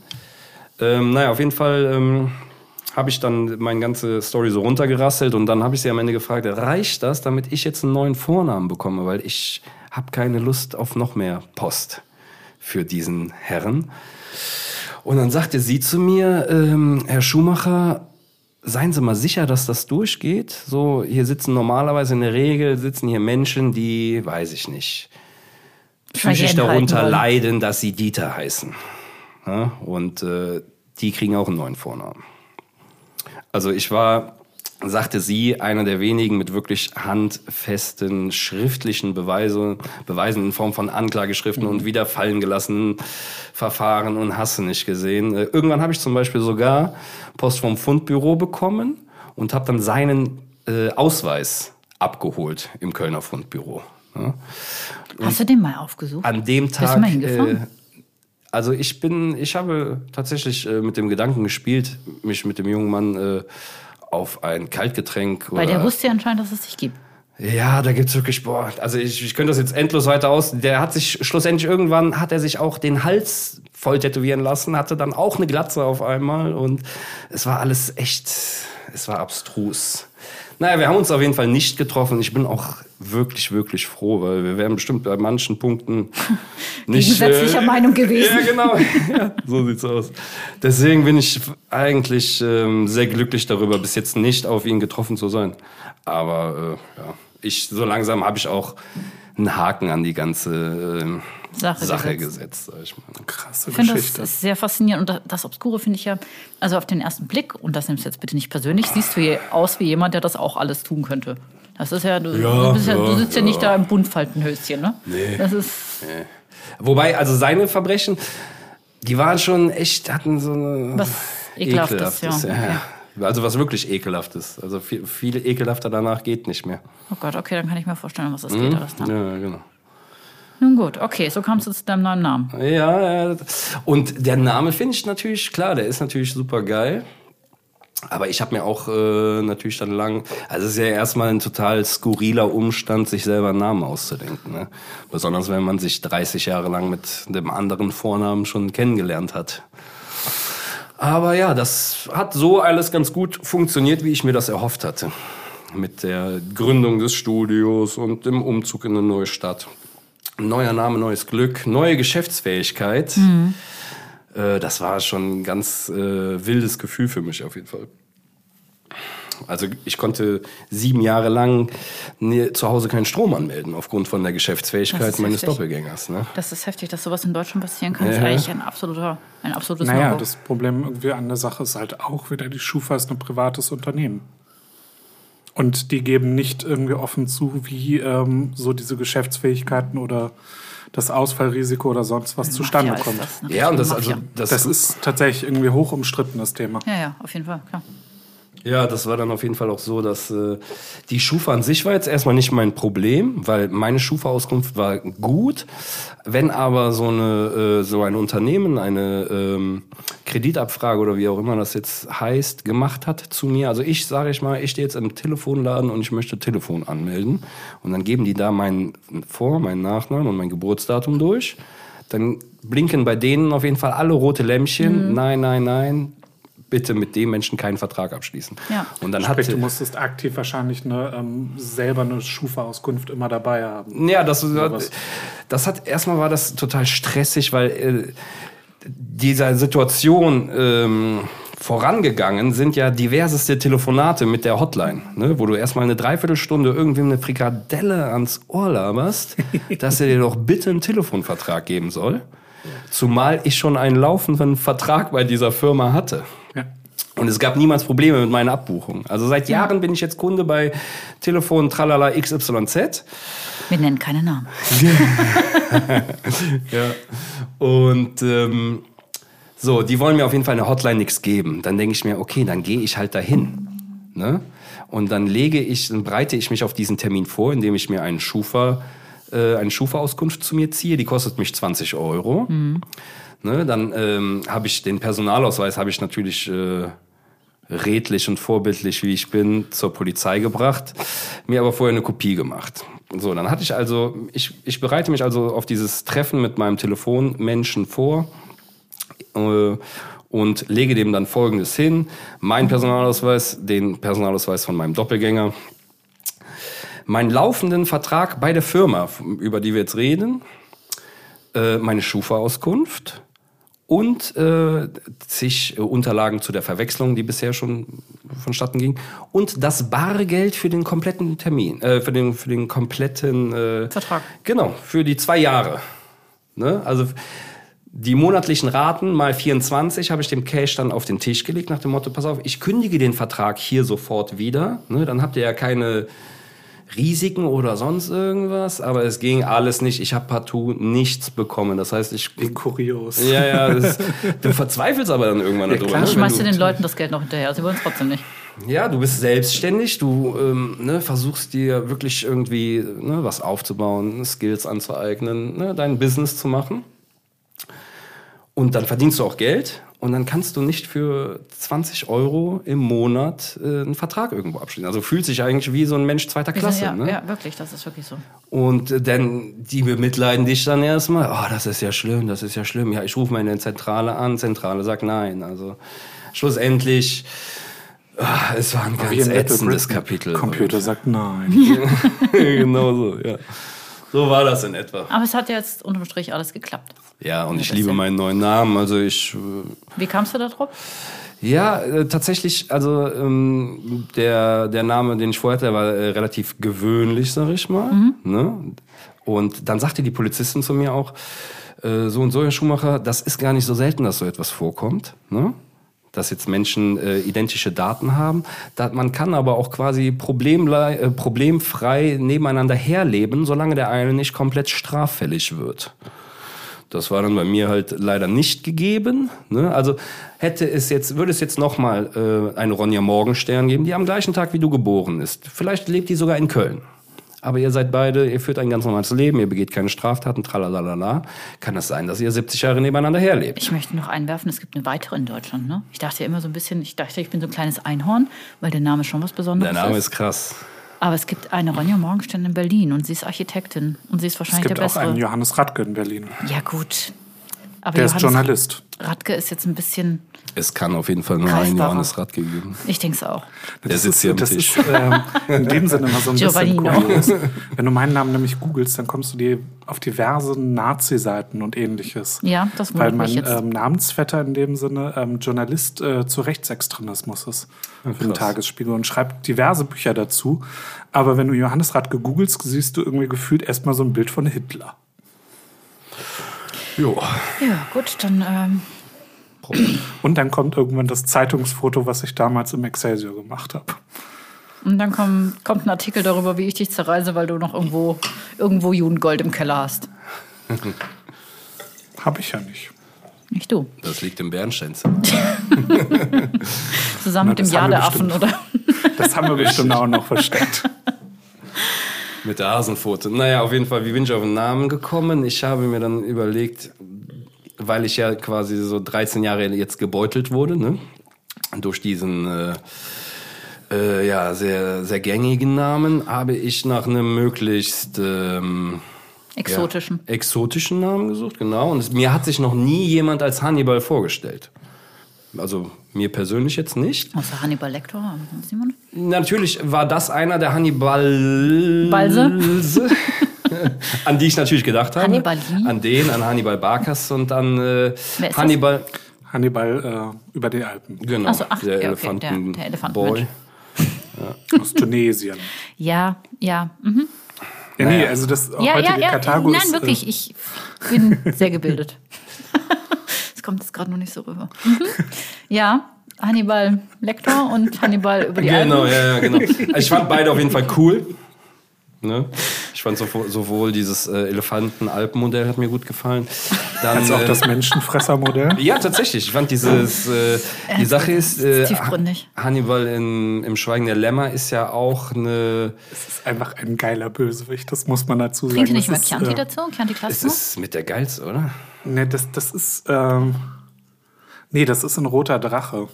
Ähm, naja, auf jeden Fall ähm, habe ich dann meine ganze Story so runtergerasselt und dann habe ich sie am Ende gefragt, reicht das, damit ich jetzt einen neuen Vornamen bekomme, weil ich habe keine Lust auf noch mehr Post für diesen Herrn. Und dann sagte sie zu mir, ähm, Herr Schumacher, seien Sie mal sicher, dass das durchgeht. So, hier sitzen normalerweise in der Regel sitzen hier Menschen, die, weiß ich nicht, psychisch darunter leiden, dass sie Dieter heißen. Ja, und äh, die kriegen auch einen neuen Vornamen. Also ich war, sagte sie, einer der wenigen mit wirklich handfesten schriftlichen Beweise, Beweisen in Form von Anklageschriften und wieder fallen gelassenen Verfahren und hasse nicht gesehen. Äh, Irgendwann habe ich zum Beispiel sogar Post vom Fundbüro bekommen und habe dann seinen äh, Ausweis abgeholt im Kölner Fundbüro. Ja.
Hast du den mal aufgesucht?
An dem
Bist du
Tag.
mal hingefahren?
Äh, also ich bin, ich habe tatsächlich äh, mit dem Gedanken gespielt, mich mit dem jungen Mann äh, auf ein Kaltgetränk
Weil der wusste ja anscheinend, dass es dich gibt.
ja, da gibt's wirklich, boah, also ich, ich könnte das jetzt endlos weiter aus. Der hat sich schlussendlich irgendwann, hat er sich auch den Hals voll tätowieren lassen, hatte dann auch eine Glatze auf einmal und es war alles echt, es war abstrus. Naja, wir haben uns auf jeden Fall nicht getroffen. Ich bin auch wirklich, wirklich froh, weil wir wären bestimmt bei manchen Punkten nicht...
Gegensätzlicher Meinung gewesen.
Ja, genau. Ja, so sieht's aus. Deswegen bin ich eigentlich ähm, sehr glücklich darüber, bis jetzt nicht auf ihn getroffen zu sein. Aber äh, ja, ich, so langsam habe ich auch einen Haken an die ganze ähm,
Sache
Sache,
gesetzt.
gesetzt, sag ich mal.
Krasse
Ich finde, das
Geschichte.
ist sehr faszinierend. Und das, das Obskure finde ich ja, also auf den ersten Blick, und das nimmst du jetzt bitte nicht persönlich, siehst du aus wie jemand, der das auch alles tun könnte. Das ist ja, du,
Ja,
du, ja, du sitzt ja,
ja.
nicht da im Buntfaltenhöschen, ne?
Nee.
Das ist,
Wobei, also seine Verbrechen, die waren schon echt, hatten so eine...
Was Ekelhaftes, ja.
ja. Also was wirklich ekelhaftes. Also viel, viel ekelhafter danach geht nicht mehr.
oh Gott, okay, dann kann ich mir vorstellen, was das geht alles dann.
Ja, genau.
Nun gut, okay, so kamst du zu deinem neuen Namen.
Ja. Und der Name finde ich natürlich, klar, der ist natürlich super geil. Aber ich habe mir auch äh, natürlich dann lang, also es ist ja erstmal ein total skurriler Umstand, sich selber einen Namen auszudenken. Ne? Besonders wenn man sich 30 Jahre lang mit dem anderen Vornamen schon kennengelernt hat. Aber ja, das hat so alles ganz gut funktioniert, wie ich mir das erhofft hatte. Mit der Gründung des Studios und dem Umzug in eine neue Stadt. Neuer Name, neues Glück, neue Geschäftsfähigkeit. Äh, das war schon ein ganz äh, wildes Gefühl für mich auf jeden Fall. Also ich konnte sieben Jahre lang ne, zu Hause keinen Strom anmelden aufgrund von der Geschäftsfähigkeit meines
heftig.
Doppelgängers. Ne?
Das ist heftig, dass sowas in Deutschland passieren kann. Das ist
Ja.
eigentlich ein absoluter, ein absolutes
Naja,
No-Go.
das Problem irgendwie an der Sache ist halt auch wieder, die Schufa ist ein privates Unternehmen. Und die geben nicht irgendwie offen zu, wie ähm, so diese Geschäftsfähigkeiten oder das Ausfallrisiko oder sonst was zustande kommt.
das, eine
Ja, und das, also, das,
Das ist tatsächlich irgendwie hoch umstritten, das Thema.
Ja, ja, auf jeden Fall, klar.
Ja, das war dann auf jeden Fall auch so, dass äh, die Schufa an sich war jetzt erstmal nicht mein Problem, weil meine Schufa-Auskunft war gut. Wenn aber so eine äh, so ein Unternehmen eine ähm, Kreditabfrage oder wie auch immer das jetzt heißt gemacht hat zu mir, also ich sage ich mal, ich stehe jetzt im Telefonladen und ich möchte Telefon anmelden und dann geben die da meinen Vor-, meinen Nachnamen und mein Geburtsdatum durch. Dann blinken bei denen auf jeden Fall alle rote Lämpchen. Nein, nein, nein. Bitte mit dem Menschen keinen Vertrag abschließen.
Ja.
Und dann
Sprich,
hatte
du musstest aktiv wahrscheinlich eine, ähm, selber eine Schufa-Auskunft immer dabei haben.
Ja, das,
was?
das hat erstmal war das total stressig, weil äh, dieser Situation ähm, vorangegangen sind ja diverseste Telefonate mit der Hotline, ne, wo du erstmal eine Dreiviertelstunde irgendwem eine Frikadelle ans Ohr laberst, dass er dir doch bitte einen Telefonvertrag geben soll. Zumal ich schon einen laufenden Vertrag bei dieser Firma hatte. Und es gab niemals Probleme mit meiner Abbuchung. Also seit Jahren bin ich jetzt Kunde bei Telefon Tralala XYZ.
Wir nennen keine Namen.
Ja. Und ähm, so, die wollen mir auf jeden Fall eine Hotline nichts geben. Dann denke ich mir, okay, dann gehe ich halt dahin. Ne? Und dann lege ich, dann breite ich mich auf diesen Termin vor, indem ich mir einen Schufa, äh, eine Schufa-Auskunft zu mir ziehe. Die kostet mich 20 Euro. Ne? Dann ähm, habe ich den Personalausweis, habe ich natürlich äh, redlich und vorbildlich, wie ich bin, zur Polizei gebracht, mir aber vorher eine Kopie gemacht. So, dann hatte ich also, ich, ich bereite mich also auf dieses Treffen mit meinem Telefonmenschen vor äh, und lege dem dann Folgendes hin. Mein Personalausweis, den Personalausweis von meinem Doppelgänger, meinen laufenden Vertrag bei der Firma, über die wir jetzt reden, äh, meine Schufa-Auskunft und äh, zig äh, Unterlagen zu der Verwechslung, die bisher schon vonstatten ging, und das Bargeld für den kompletten Termin, äh, für den für den kompletten äh,
Vertrag.
Genau, für die zwei Jahre. Ne? Also die monatlichen Raten mal 24 habe ich dem Cash dann auf den Tisch gelegt nach dem Motto, pass auf, ich kündige den Vertrag hier sofort wieder. Ne? Dann habt ihr ja keine Risiken oder sonst irgendwas, aber es ging alles nicht. Ich habe partout nichts bekommen. Das heißt, ich
Wie kurios.
ja, ja, das, du verzweifelst aber dann irgendwann
Ja,
darüber.
klar.
ne,
Schmeißt
du-
du den Leuten das Geld noch hinterher? Sie wollen es trotzdem nicht.
ja, du bist selbstständig, du ähm, ne, versuchst dir wirklich irgendwie ne, was aufzubauen, Skills anzueignen, ne, dein Business zu machen. Und dann verdienst du auch Geld und dann kannst du nicht für 20 Euro im Monat äh, einen Vertrag irgendwo abschließen. Also fühlt sich eigentlich wie so ein Mensch zweiter Klasse.
ja,
ne?
ja, wirklich, das ist wirklich so.
Und äh, dann, die bemitleiden dich dann erstmal. Oh, das ist ja schlimm, das ist ja schlimm. Ja, ich rufe meine Zentrale an. Zentrale sagt nein. Also schlussendlich, ah, es war ein ganz ätzendes
Britain.
Kapitel.
Computer sagt nein.
genau so, ja. So war das in etwa.
Aber es hat ja jetzt unterm Strich alles geklappt.
Ja, und ich
das
liebe
ja.
meinen neuen Namen. Also ich, äh,
Wie kamst du da drauf?
ja, äh, tatsächlich, also ähm, der, der Name, den ich vorher hatte, war äh, relativ gewöhnlich, sag ich mal. Ne? Und dann sagte die Polizistin zu mir auch, äh, so und so, Herr Schumacher, das ist gar nicht so selten, dass so etwas vorkommt. Ne? Dass jetzt Menschen äh, identische Daten haben. Da, man kann aber auch quasi problemlei- äh, problemfrei nebeneinander herleben, solange der eine nicht komplett straffällig wird. Das war dann bei mir halt leider nicht gegeben. Ne? Also hätte es jetzt, würde es jetzt nochmal äh, eine Ronja Morgenstern geben, die am gleichen Tag wie du geboren ist. Vielleicht lebt die sogar in Köln. Aber ihr seid beide, ihr führt ein ganz normales Leben, ihr begeht keine Straftaten, tralalala. Kann es sein, dass ihr 70 Jahre nebeneinander herlebt?
Ich möchte noch einwerfen, es gibt eine weitere in Deutschland. Ne? Ich dachte ja immer so ein bisschen, ich dachte, ich bin so ein kleines Einhorn, weil der Name schon was Besonderes
Der Name
ist.
ist krass.
Aber es gibt eine Ronja Morgenstern in Berlin und sie ist Architektin und sie ist
Es
wahrscheinlich
gibt
der
auch
Bessere.
einen Johannes Radke in Berlin.
Ja, gut. Aber
Der ist
Johannes
Journalist.
Radke ist jetzt ein bisschen.
Es kann auf jeden Fall nur einen
Greifbarer.
Johannes Radke geben.
Ich denke es auch.
Der
Das
sitzt
ist,
hier am
das
Tisch.
ist ähm, in dem Sinne immer so ein bisschen
Giovannino.
kurios. Wenn du meinen Namen nämlich googelst, dann kommst du dir auf diverse Nazi-Seiten und ähnliches.
Ja, das
Weil
wundert mich
mein
jetzt.
ähm, Namensvetter in dem Sinne ähm, Journalist äh, zu Rechtsextremismus ist für den
krass.
Tagesspiegel und schreibt diverse Bücher dazu. Aber wenn du Johannes Radke googelst, siehst du irgendwie gefühlt erstmal so ein Bild von Hitler.
Jo.
Ja, gut, dann ähm,
Und dann kommt irgendwann das Zeitungsfoto, was ich damals im Excelsior gemacht habe.
und dann komm, kommt ein Artikel darüber, wie ich dich zerreise, weil du noch irgendwo, irgendwo Judengold im Keller hast.
Habe ich ja nicht.
Nicht du.
Das liegt im Bernsteinzimmer.
Zusammen mit dem
das
Jahr
haben wir
der Affen,
bestimmt.
oder?
Das haben wir bestimmt auch noch versteckt.
Mit der Hasenpfote. Naja, auf jeden Fall, wie bin ich auf den Namen gekommen? Ich habe mir dann überlegt, weil ich ja quasi so 13 Jahre jetzt gebeutelt wurde, ne? Durch diesen äh, äh, ja, sehr, sehr gängigen Namen, habe ich nach einem möglichst ähm,
Exotischen.
Ja, exotischen Namen gesucht, genau. Und es, mir hat sich noch nie jemand als Hannibal vorgestellt. Also mir persönlich jetzt nicht.
Außer Hannibal Lecter, Simon.
Natürlich war das einer der Hannibal
Balse?
an die ich natürlich gedacht habe.
Hannibal Lee?
An den, an Hannibal Barkas und an äh,
ist das?
Hannibal.
Hannibal äh, über die Alpen
Genau,
Ach so, ach,
der
ja, okay, der-
Elefanten
der Elefantenmensch.
Boy.
aus Tunesien.
Ja, ja. Mhm.
Ja, nee,
Naja.
also das
Ja,
heutige
ja, ja.
Karthago
Nein,
ist,
wirklich,
Äh,
ich bin sehr gebildet. Das kommt jetzt gerade noch nicht so rüber. Mhm. Ja, Hannibal Lecter und Hannibal über die
Genau,
Alpen.
ja, ja, genau. Also ich fand beide auf jeden Fall cool. Ne? Ich fand sowohl, sowohl dieses äh, Elefanten-Alpen-Modell hat mir gut gefallen. Dann,
also auch
äh,
das Menschenfressermodell.
Ja, tatsächlich. Ich fand dieses. Äh, die Sache ist. Äh,
tiefgründig.
Hannibal in, im Schweigen der Lämmer ist ja auch eine.
Es ist einfach ein geiler Bösewicht, das muss man dazu sagen.
Trinkt ihr nicht
Das
mal
ist,
Chianti
äh,
dazu? Chianti
Es
Classico?
ist mit der geilste, oder?
Ne, das, das ist. Ähm, nee, das ist ein roter Drache.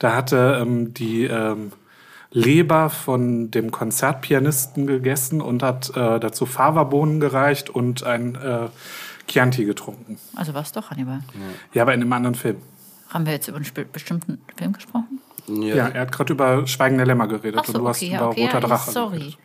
Da hatte ähm, die ähm, Leber von dem Konzertpianisten gegessen und hat äh, dazu Fava-Bohnen gereicht und ein äh, Chianti getrunken.
Also war es doch Hannibal.
Ja, aber in einem anderen Film.
Haben wir jetzt über einen bestimmten Film gesprochen?
Ja, er hat gerade über Schweigen der Lämmer geredet
so,
und du hast
okay, ja,
über
okay.
roter
ja,
Drache
sorry.
geredet.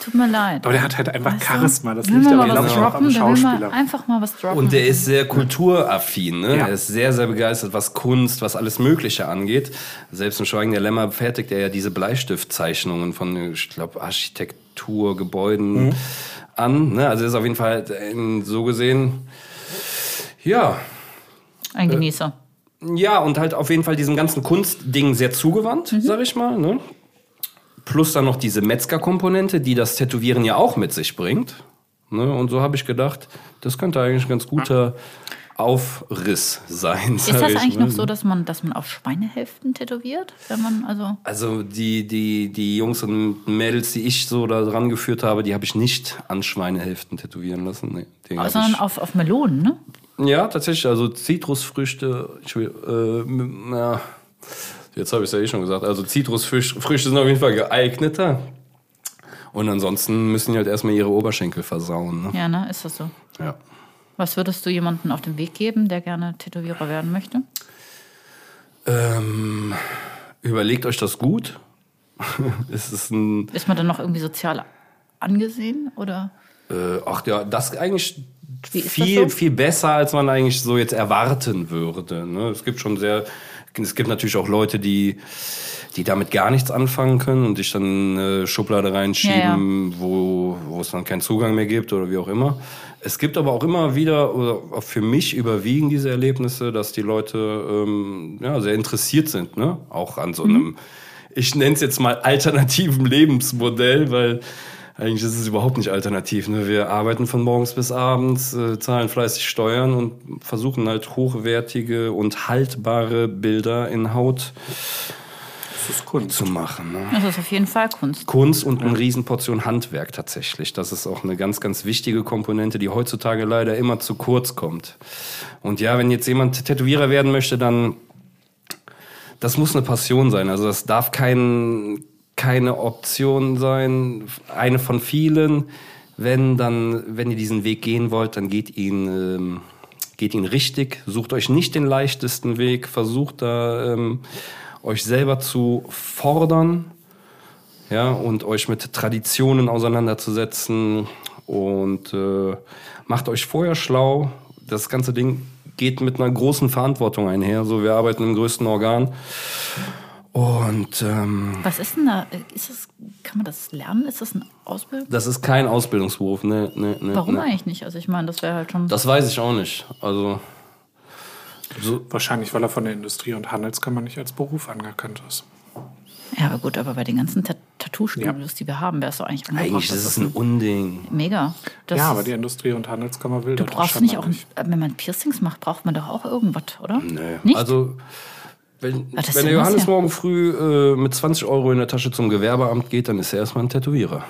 Tut mir leid.
Aber der hat halt einfach
Weißt
Charisma. Das liegt aber,
mal
glaube ich, auch am Schauspieler.
einfach mal was droppen.
Und der ist sehr kulturaffin, ne?
Ja.
Er ist sehr, sehr begeistert, was Kunst, was alles Mögliche angeht. Selbst im Schweigen der Lämmer fertigt er ja diese Bleistiftzeichnungen von, ich glaube, Architektur, Gebäuden
Mhm.
an. Ne? Also er ist auf jeden Fall äh, so gesehen, ja,
Ein Genießer.
Ja, und halt auf jeden Fall diesem ganzen Kunstding sehr zugewandt, sag ich mal. Ne? Plus dann noch diese Metzger-Komponente, die das Tätowieren ja auch mit sich bringt. Ne? Und so habe ich gedacht, das könnte eigentlich ein ganz guter Aufriss sein.
Ist das
ich
eigentlich
mal.
noch so, dass man, dass man auf Schweinehälften tätowiert? Wenn man, also.
Also die, die, die Jungs und Mädels, die ich so da dran geführt habe, die habe ich nicht an Schweinehälften tätowieren lassen. Nee,
Sondern
ich,
auf, auf Melonen, ne?
Ja, tatsächlich. Also Zitrusfrüchte, ich äh, ja, jetzt habe ich es ja eh schon gesagt. Also Zitrusfrüchte Früchte sind auf jeden Fall geeigneter. Und ansonsten müssen die halt erstmal ihre Oberschenkel versauen. Ne?
Ja, ne? Ist das so?
Ja.
Was würdest du jemandem auf den Weg geben, der gerne Tätowierer werden möchte?
Ähm, überlegt euch das gut. es ist ein,
Ist man dann noch irgendwie sozial angesehen? Oder?
äh, ach ja, das eigentlich
ist das
viel,
so?
viel besser, als man eigentlich so jetzt erwarten würde. Ne? Es gibt schon sehr, es gibt natürlich auch Leute, die, die damit gar nichts anfangen können und dich dann in eine Schublade reinschieben, Wo, wo es dann keinen Zugang mehr gibt oder wie auch immer. Es gibt aber auch immer wieder, oder für mich überwiegen diese Erlebnisse, dass die Leute ähm, ja, sehr interessiert sind, ne? auch an so einem, ich nenne es jetzt mal alternativen Lebensmodell, weil eigentlich ist es überhaupt nicht alternativ. Ne? Wir arbeiten von morgens bis abends, äh, zahlen fleißig Steuern und versuchen halt hochwertige und haltbare Bilder in Haut
Das ist Kunst.
zu machen. Ne?
Das ist auf jeden Fall Kunst.
Kunst und eine Riesenportion Handwerk tatsächlich. Das ist auch eine ganz, ganz wichtige Komponente, die heutzutage leider immer zu kurz kommt. Und ja, wenn jetzt jemand Tätowierer werden möchte, dann das muss eine Passion sein. Also das darf kein, keine Option sein, eine von vielen. Wenn dann, wenn ihr diesen Weg gehen wollt, dann geht ihn, ähm, geht ihn richtig, sucht euch nicht den leichtesten Weg, versucht da ähm, euch selber zu fordern, ja, und euch mit Traditionen auseinanderzusetzen und äh, macht euch vorher schlau. Das ganze Ding geht mit einer großen Verantwortung einher. So, wir arbeiten im größten Organ. Und ähm,
Was ist denn da? Ist das, kann man das lernen? Ist das eine Ausbildung?
das ist kein Ausbildungsberuf. Ne, ne, ne,
Warum
ne.
eigentlich nicht? Also ich meine, das wäre halt schon.
Das weiß ich auch nicht. Also,
Wahrscheinlich, weil er von der Industrie- und Handelskammer nicht als Beruf anerkannt ist.
ja, aber gut, aber bei den ganzen Ta Tattoo-Studios, die wir haben, wäre es doch eigentlich angebracht,
eigentlich
dass
ist es
das
ein Unding.
Mega. Das
ja, aber die Industrie- und Handelskammer will
du
das
brauchst nicht auch, ein- wenn man Piercings macht, braucht man doch auch irgendwas, oder?
Nee.
Nicht?
Also, wenn, wenn der
ist
Johannes
ja-
morgen früh äh, mit 20 Euro in der Tasche zum Gewerbeamt geht, dann ist er erstmal ein Tätowierer.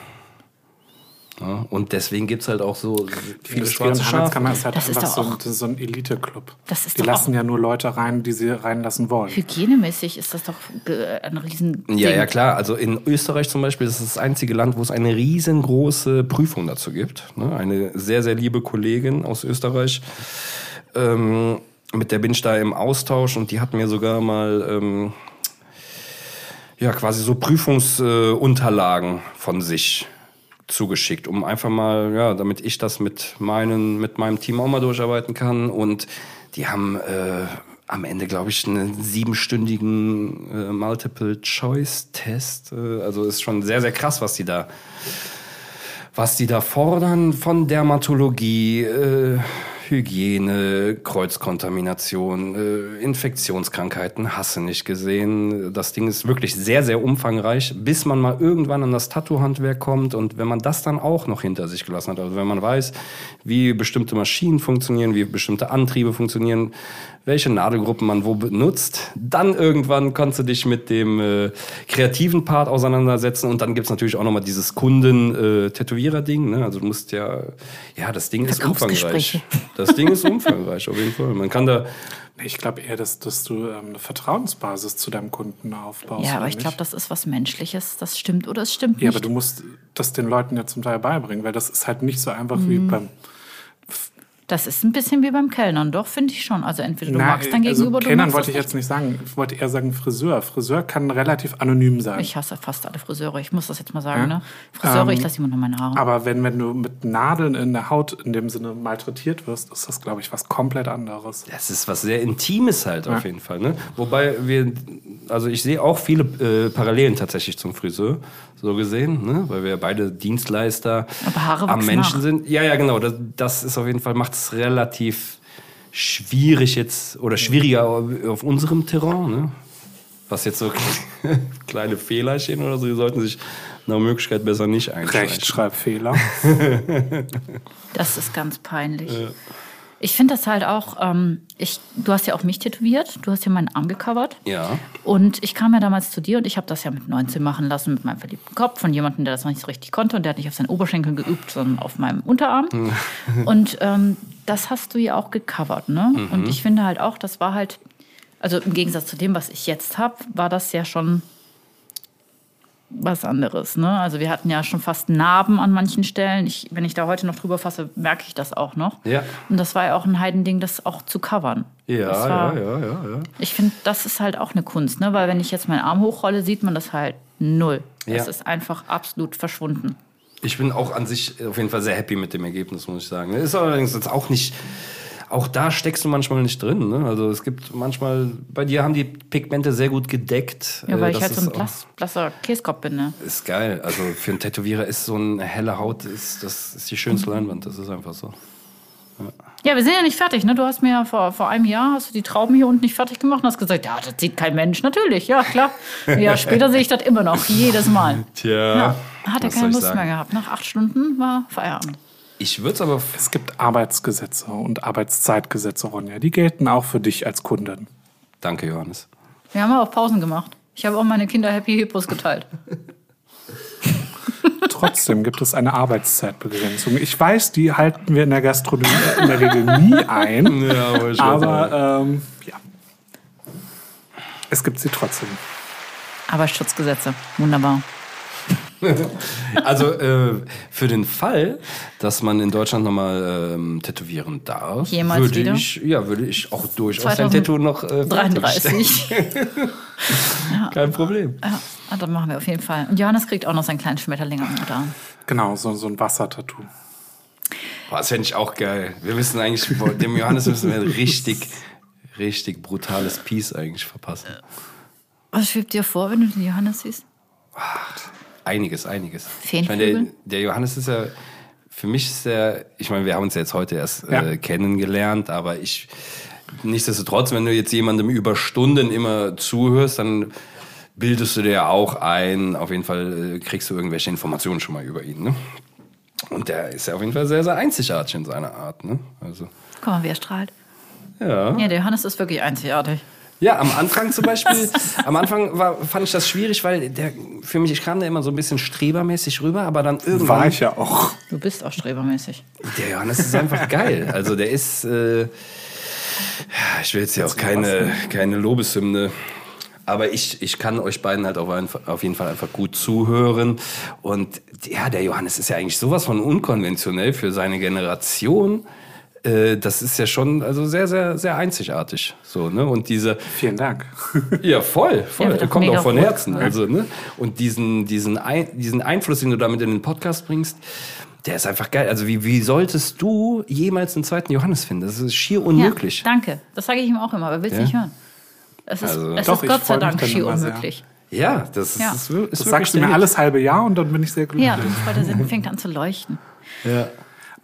Ja, und deswegen gibt es halt auch so viele schwarze Schafe.
Handelskammer ist halt
Das ist
einfach
doch
so ein, ist so ein Elite-Club.
Das ist
Die lassen
auch-
ja nur Leute rein, die sie reinlassen wollen.
Hygienemäßig ist das doch äh, ein riesen
Ja,
Ding.
ja, klar. Also in Österreich zum Beispiel, das ist das einzige Land, wo es eine riesengroße Prüfung dazu gibt. Ne? Eine sehr, sehr liebe Kollegin aus Österreich, ähm, mit der bin ich da im Austausch und die hat mir sogar mal ähm, ja quasi so Prüfungsunterlagen äh, von sich zugeschickt, um einfach mal, ja, damit ich das mit meinen, mit meinem Team auch mal durcharbeiten kann. Und die haben äh, am Ende, glaube ich, einen siebenstündigen äh, Multiple-Choice-Test. Äh, also ist schon sehr, sehr krass, was die da, was die da fordern von Dermatologie, äh, Hygiene, Kreuzkontamination, äh, Infektionskrankheiten, hasse nicht gesehen. Das Ding ist wirklich sehr, sehr umfangreich, bis man mal irgendwann an das Tattoo-Handwerk kommt und wenn man das dann auch noch hinter sich gelassen hat, also wenn man weiß, wie bestimmte Maschinen funktionieren, wie bestimmte Antriebe funktionieren, welche Nadelgruppen man wo benutzt, dann irgendwann kannst du dich mit dem äh, kreativen Part auseinandersetzen und dann gibt's natürlich auch nochmal dieses Kunden-Tätowierer-Ding. Ne? Also du musst ja, ja, das Ding ist umfangreich. Das Ding ist umfangreich, auf jeden Fall. Man kann da,
Ich glaube eher, dass, dass du ähm, eine Vertrauensbasis zu deinem Kunden aufbaust.
Ja, aber ich glaube, das ist was Menschliches. Das stimmt oder es stimmt
Ja,
nicht.
aber du musst das den Leuten ja zum Teil beibringen, weil das ist halt nicht so einfach wie
Mhm.
beim.
Das ist ein bisschen wie beim Kellnern, doch, finde ich schon. Also entweder du
Na,
magst dein Gegenüber,
also,
du
Kellnern wollte ich jetzt nicht sagen. Ich wollte eher sagen Friseur. Friseur kann relativ anonym sein.
Ich hasse fast alle Friseure. Ich muss das jetzt mal sagen.
Ja?
Ne? Friseure,
Ähm,
ich lasse immer nur meine Haare.
Aber wenn, wenn du mit Nadeln in der Haut in dem Sinne malträtiert wirst, ist das, glaube ich, was komplett anderes.
das ist was sehr Intimes halt auf
Ja.
jeden Fall. Ne? Wobei wir, also ich sehe auch viele äh, Parallelen tatsächlich zum Friseur, so gesehen, ne? weil wir beide Dienstleister
Aber Haare
am Menschen
nach.
sind. Ja, ja, genau. Das, das ist auf jeden Fall, macht es relativ schwierig jetzt oder schwieriger auf unserem Terrain. Ne? Was jetzt so kleine Fehlerchen oder so, die sollten sich nach Möglichkeit besser nicht einschleichen.
Rechtschreibfehler.
Das ist ganz peinlich. Ich finde das halt auch, ähm, ich, du hast ja auch mich tätowiert, du hast ja meinen Arm gecovert.
Ja.
Und ich kam ja damals zu dir und ich habe das ja mit 19 machen lassen mit meinem verliebten Kopf von jemandem, der das noch nicht so richtig konnte und der hat nicht auf seinen Oberschenkeln geübt, sondern auf meinem Unterarm. und ähm, das hast du ja auch gecovert, ne? Und ich finde halt auch, das war halt, also im Gegensatz zu dem, was ich jetzt habe, war das ja schon was anderes. Ne? Also wir hatten ja schon fast Narben an manchen Stellen. Ich, wenn ich da heute noch drüber fasse, merke ich das auch noch.
Ja.
Und das war ja auch ein Heidending, das auch zu covern.
Ja,
das war,
ja, ja, ja, ja.
Ich finde, das ist halt auch eine Kunst, ne? weil wenn ich jetzt meinen Arm hochrolle, sieht man das halt null. Das
Ja.
ist einfach absolut verschwunden.
Ich bin auch an sich auf jeden Fall sehr happy mit dem Ergebnis, muss ich sagen. Ist allerdings jetzt auch nicht. Auch da steckst du manchmal nicht drin. Ne? Also es gibt manchmal, bei dir haben die Pigmente sehr gut gedeckt.
Ja, weil
Äh,
ich
das
halt so ein blass, blasser Käskopf bin. Ne?
Ist geil. Also für einen Tätowierer ist so eine helle Haut, ist, das ist die schönste Leinwand. Das ist einfach so.
Ja, wir sind ja nicht fertig. Ne? Du hast mir ja vor, vor einem Jahr hast du die Trauben hier unten nicht fertig gemacht und hast gesagt, ja, das sieht kein Mensch. Natürlich, ja, klar. Ja, später sehe ich das immer noch, jedes Mal.
Tja.
Ja, hat er keine
ich
Lust
sagen?
mehr gehabt. Nach acht Stunden war Feierabend.
Ich würde es aber.
Es gibt Arbeitsgesetze und Arbeitszeitgesetze, Ronja. Die gelten auch für dich als Kundin.
Danke, Johannes.
Wir haben auch Pausen gemacht. Ich habe auch meine Kinder Happy Hippos geteilt.
Trotzdem gibt es eine Arbeitszeitbegrenzung. Ich weiß, die halten wir in der Gastronomie in der Regel nie ein.
Ja, aber
Aber ähm, ja. Es gibt sie trotzdem.
Arbeitsschutzgesetze. Wunderbar.
Also äh, für den Fall, dass man in Deutschland nochmal ähm, tätowieren darf,
Jemals
würde
wieder?
ich, ja, würde ich auch durchaus ein Tattoo noch äh, fertigstellen.
33.
Kein Problem.
ja, ah, dann machen wir auf jeden Fall. Und Johannes kriegt auch noch seinen kleinen Schmetterling am Unterarm.
Genau, so, so ein Wassertattoo.
Boah, das fände ich auch geil. Wir müssen eigentlich, dem Johannes müssen wir ein richtig, richtig brutales Piece eigentlich verpassen.
Was schwebt dir vor, wenn du den Johannes siehst?
Einiges, einiges. Ich meine, der, der Johannes ist ja, für mich ist der, ich meine, wir haben uns ja jetzt heute erst
Ja.
äh, kennengelernt, aber ich, nichtsdestotrotz, wenn du jetzt jemandem über Stunden immer zuhörst, dann bildest du dir ja auch ein, auf jeden Fall äh, kriegst du irgendwelche Informationen schon mal über ihn, ne? Und der ist ja auf jeden Fall sehr, sehr einzigartig in seiner Art, ne? Also,
Guck mal, wie er strahlt.
ja.
Ja, der Johannes ist wirklich einzigartig.
Ja, am Anfang zum Beispiel, am Anfang war, fand ich das schwierig, weil der, für mich, ich kam da immer so ein bisschen strebermäßig rüber, aber dann irgendwann.
War ich ja auch.
Du bist auch strebermäßig.
Der Johannes ist einfach geil. Also der ist, äh, ja, ich will jetzt ja auch keine, keine Lobeshymne, aber ich, ich kann euch beiden halt auf jeden Fall einfach gut zuhören. Und ja, der Johannes ist ja eigentlich sowas von unkonventionell für seine Generation. Äh, Das ist ja schon also sehr, sehr, sehr einzigartig. So, ne? Und diese,
Vielen Dank.
ja, voll, voll.
Auch
kommt auch von
rot.
Herzen. Also, ne? Und diesen, diesen, Ein, diesen Einfluss, den du damit in den Podcast bringst, der ist einfach geil. Also, wie, wie solltest du jemals einen zweiten Johannes finden? Das ist schier unmöglich.
Ja, danke. Das sage ich ihm auch immer, aber will es
Ja?
nicht hören. Es ist,
Also-
es
Doch,
ist Gott sei Dank schier unmöglich.
Ja, das ist,
Ja.
ist, wir- ist
Das sagst du mir alles halbe Jahr und dann bin ich sehr glücklich.
Ja, und weil der Sinn fängt an zu leuchten.
Ja.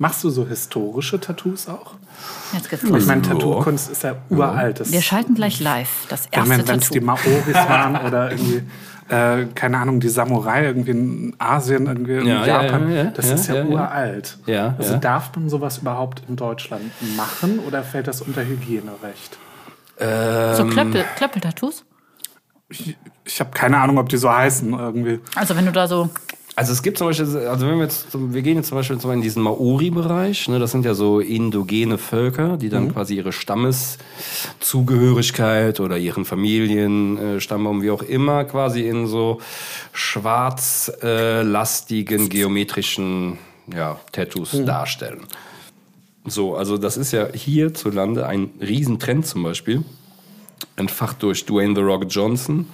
Machst du so historische Tattoos auch?
Jetzt geht's
Ich
los.
meine, Tattoo-Kunst ist ja uralt. Das,
Wir schalten gleich live das erste
wenn es die
Tattoo.
Maoris waren oder irgendwie, äh, keine Ahnung, die Samurai irgendwie in Asien, irgendwie in
Ja, ja,
Japan.
ja, ja,
das
ja,
ist ja, uralt.
Ja,
also
ja.
darf man sowas überhaupt in Deutschland machen oder fällt das unter Hygienerecht?
So Klöppel, Klöppel-Tattoos?
Ich, ich habe keine Ahnung, ob die so heißen irgendwie.
Also wenn du da so...
Also es gibt zum Beispiel, also wenn wir jetzt, wir gehen jetzt zum Beispiel in diesen Maori-Bereich, ne, das sind ja so indogene Völker, die dann quasi ihre Stammeszugehörigkeit oder ihren Familienstammbaum, wie auch immer, quasi in so schwarzlastigen geometrischen ja, Tattoos darstellen. So, also das ist ja hierzulande ein Riesentrend zum Beispiel, entfacht durch Dwayne The Rock Johnson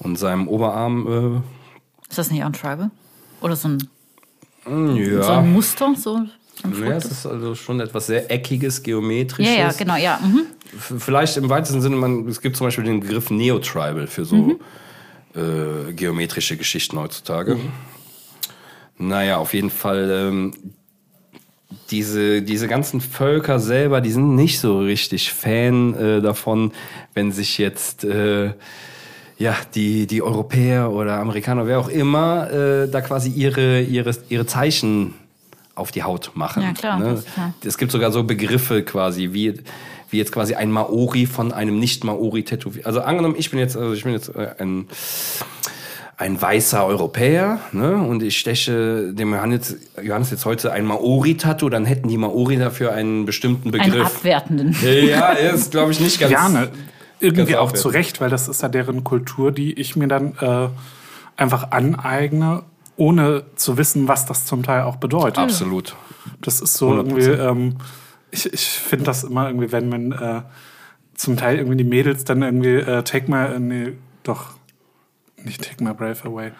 und seinem Oberarm äh,
Ist das nicht Untribal? Oder so ein,
ja.
so ein Muster? So
Ja, es ist also schon etwas sehr eckiges, geometrisches.
ja, ja, genau, ja. Mhm.
Vielleicht im weitesten Sinne, man, es gibt zum Beispiel den Begriff Neo-Tribal für so
Mhm.
äh, geometrische Geschichten heutzutage. Naja, auf jeden Fall, ähm, diese, diese ganzen Völker selber, die sind nicht so richtig Fan äh, davon, wenn sich jetzt äh, ja, die, die Europäer oder Amerikaner, wer auch immer, äh, da quasi ihre, ihre, ihre Zeichen auf die Haut machen.
Ja, klar,
Ne?
klar.
Es gibt sogar so Begriffe quasi, wie, wie jetzt quasi ein Maori von einem Nicht-Maori tätowiert. Also angenommen, ich bin jetzt, also ich bin jetzt äh, ein, ein weißer Europäer, ne? Und ich steche dem Johannes, Johannes jetzt heute ein Maori-Tattoo, dann hätten die Maori dafür einen bestimmten
Einen
Begriff.
abwertenden.
Äh,
ja, ist, glaube ich, nicht ganz.
Ja, ne, irgendwie auch zu Recht, weil das ist ja deren Kultur, die ich mir dann äh, einfach aneigne, ohne zu wissen, was das zum Teil auch bedeutet.
Absolut.
Das ist so irgendwie, ähm, ich, ich finde das immer irgendwie, wenn man äh, zum Teil irgendwie die Mädels dann irgendwie äh, Take My, äh, nee, doch, nicht Take My Brave Away,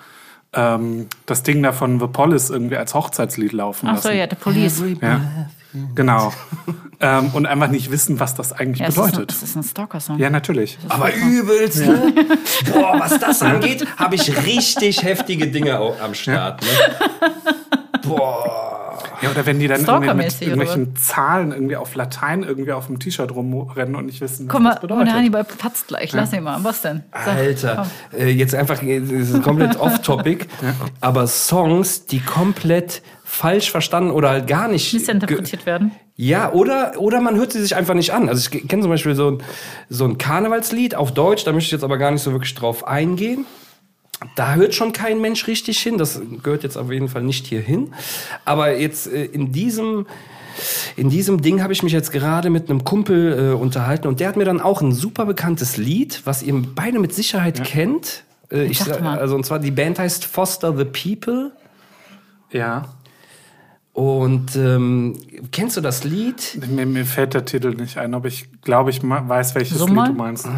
ähm, das Ding da von The Police irgendwie als Hochzeitslied laufen
Ach so,
lassen.
ja, der Police.
Ja, genau. ähm, und einfach nicht wissen, was das eigentlich
Ja, es ist ein,
bedeutet.
es ist ein Stalker-Song.
Ja, natürlich.
Aber übelst, ne? Boah, was das angeht, habe ich richtig heftige Dinge am Start, ne? Boah.
Ja, oder wenn die dann irgendwie mit
Stalkermäßig, oder
irgendwelchen Zahlen irgendwie auf Latein irgendwie auf dem T-Shirt rumrennen und nicht wissen, was
Guck mal,
das bedeutet.
der Hannibal patzt gleich. Lass ihn mal. Was denn? Sag,
Alter,
komm.
äh, jetzt einfach, äh, das ist komplett off-topic, aber Songs, die komplett falsch verstanden oder halt gar nicht.
Missinterpretiert werden.
Ja, oder, oder man hört sie sich einfach nicht an. Also ich kenne zum Beispiel so ein, so ein Karnevalslied auf Deutsch, da möchte ich jetzt aber gar nicht so wirklich drauf eingehen. Da hört schon kein Mensch richtig hin. Das gehört jetzt auf jeden Fall nicht hier hin. Aber jetzt äh, in diesem, in diesem Ding habe ich mich jetzt gerade mit einem Kumpel äh, unterhalten und der hat mir dann auch ein super bekanntes Lied, was ihr beide mit Sicherheit kennt. Äh, ich,
sag mal.
also und zwar die Band heißt Foster the People.
Ja.
Und ähm, kennst du das Lied?
Mir, mir fällt der Titel nicht ein, aber ich glaube, ich weiß, welches
So
Lied du meinst.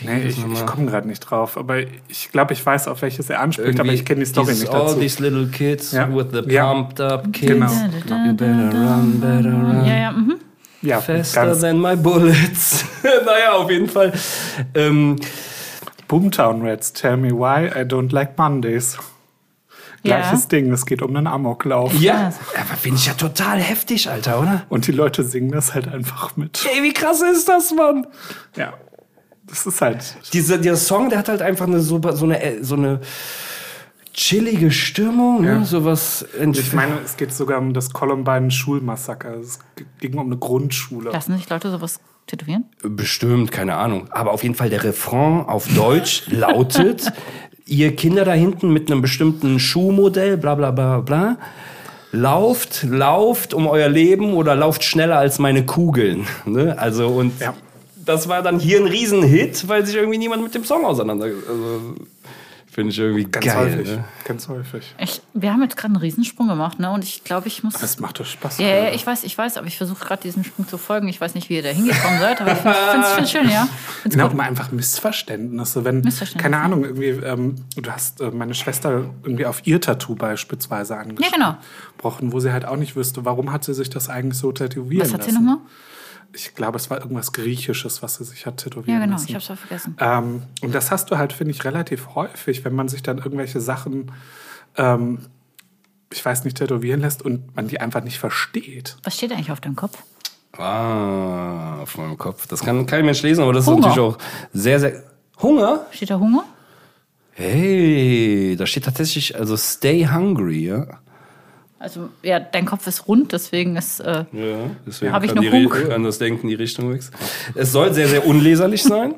Wie
nee, ich, ich komme gerade nicht drauf. Aber ich glaube, ich weiß, auf welches er anspricht, aber ich kenne die Story nicht
All
dazu.
these little kids
Ja.
with the
Ja.
pumped up kids.
Genau.
You better run, better run.
Ja, ja, mhm.
Ja,
Faster
ganz
than my bullets. naja, auf jeden Fall. Ähm,
Boomtown Rats, tell me why I don't like Mondays.
Ja.
Gleiches Ding, es geht um einen Amoklauf.
ja, aber finde ich ja total heftig, Alter, oder?
Und die Leute singen das halt einfach mit.
Ey, wie krass ist das, Mann?
Ja. Das ist halt.
Dieser, dieser Song, der hat halt einfach eine super, so eine, äh, so eine chillige Stimmung,
Ja.
ne? sowas.
Ich meine, es geht sogar um das Columbine Schulmassaker. Es ging um eine Grundschule.
Lassen sich Leute sowas tätowieren?
Bestimmt, keine Ahnung. Aber auf jeden Fall der Refrain auf Deutsch lautet, ihr Kinder da hinten mit einem bestimmten Schuhmodell, bla bla bla bla, lauft, lauft um euer Leben oder lauft schneller als meine Kugeln. Ne? Also und
Ja.
das war dann hier ein Riesenhit, weil sich irgendwie niemand mit dem Song auseinandergesetzt also, Finde ich irgendwie
Ganz
geil.
häufig.
Ne?
Ganz häufig.
Ich, wir haben jetzt gerade einen Riesensprung gemacht, ne? Und ich glaube, ich muss.
Das macht doch Spaß.
Ja, ja, ich weiß, ich weiß, aber ich versuche gerade diesem Sprung zu folgen. Ich weiß nicht, wie ihr da hingekommen seid, aber ich finde es schön, ja. Find's gut.
auch mal einfach Missverständnisse. Wenn,
Missverständnisse.
keine Ahnung, irgendwie, ähm, du hast äh, meine Schwester irgendwie auf ihr Tattoo beispielsweise
Ja, genau.
angesprochen, wo sie halt auch nicht wüsste, warum hat sie sich das eigentlich so tätowieren
Was hat sie
lassen.
nochmal?
Ich glaube, es war irgendwas Griechisches, was sie sich hat tätowieren
Ja, genau,
lassen.
ich hab's auch vergessen.
Ähm, und das hast du halt, finde ich, relativ häufig, wenn man sich dann irgendwelche Sachen, ähm, ich weiß nicht, tätowieren lässt und man die einfach nicht versteht.
Was steht eigentlich auf deinem Kopf?
Ah, auf meinem Kopf. Das kann kein Mensch lesen, aber das
Hunger.
ist natürlich auch sehr, sehr. Hunger?
Steht da Hunger?
Hey, da steht tatsächlich, also stay hungry, ja.
Also, ja, dein Kopf ist rund, deswegen ist. Äh,
Ja, deswegen
Hab ich
kann,
noch?
Re- kann das Denken in die Richtung wechseln. Es soll sehr, sehr unleserlich sein.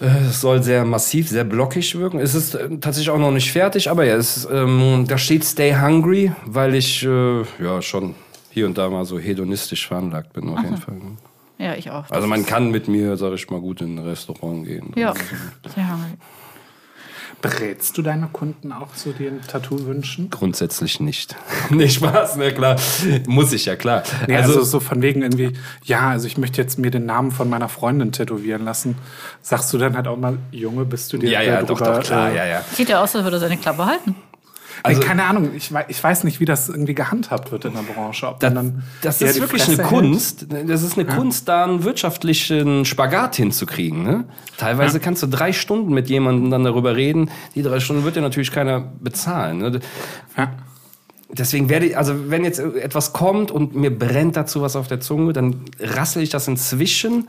Es soll sehr massiv, sehr blockig wirken. Es ist äh, tatsächlich auch noch nicht fertig, aber ja, es, ähm, da steht Stay Hungry, weil ich äh, ja schon hier und da mal so hedonistisch veranlagt bin, auf jeden Fall.
ja, ich auch.
Also man kann mit mir, sag ich mal, gut in ein Restaurant gehen.
Ja, sehr hungry.
Berätst du deine Kunden auch zu den Tattoo-Wünschen?
Grundsätzlich nicht. nee, Spaß, ne, klar. Muss ich ja, klar.
Nee, also,
also,
so von wegen irgendwie, ja, also ich möchte jetzt mir den Namen von meiner Freundin tätowieren lassen. Sagst du dann halt auch mal, Junge, bist du dir
ja, ja, doch, doch, klar,
äh,
ja, ja.
Sieht ja aus, als würde er seine Klappe halten.
Also-
keine Ahnung, ich, ich weiß nicht, wie das irgendwie gehandhabt wird in der Branche. Ob
Das,
man dann
das ist wirklich
Fresse
eine
hält.
Kunst. Das ist eine Kunst, da einen wirtschaftlichen Spagat hinzukriegen. Ne? Teilweise kannst du drei Stunden mit jemandem dann darüber reden. Die drei Stunden wird dir natürlich keiner bezahlen. Ne?
Ja.
Deswegen werde ich, also wenn jetzt etwas kommt und mir brennt dazu was auf der Zunge, dann rassel ich das inzwischen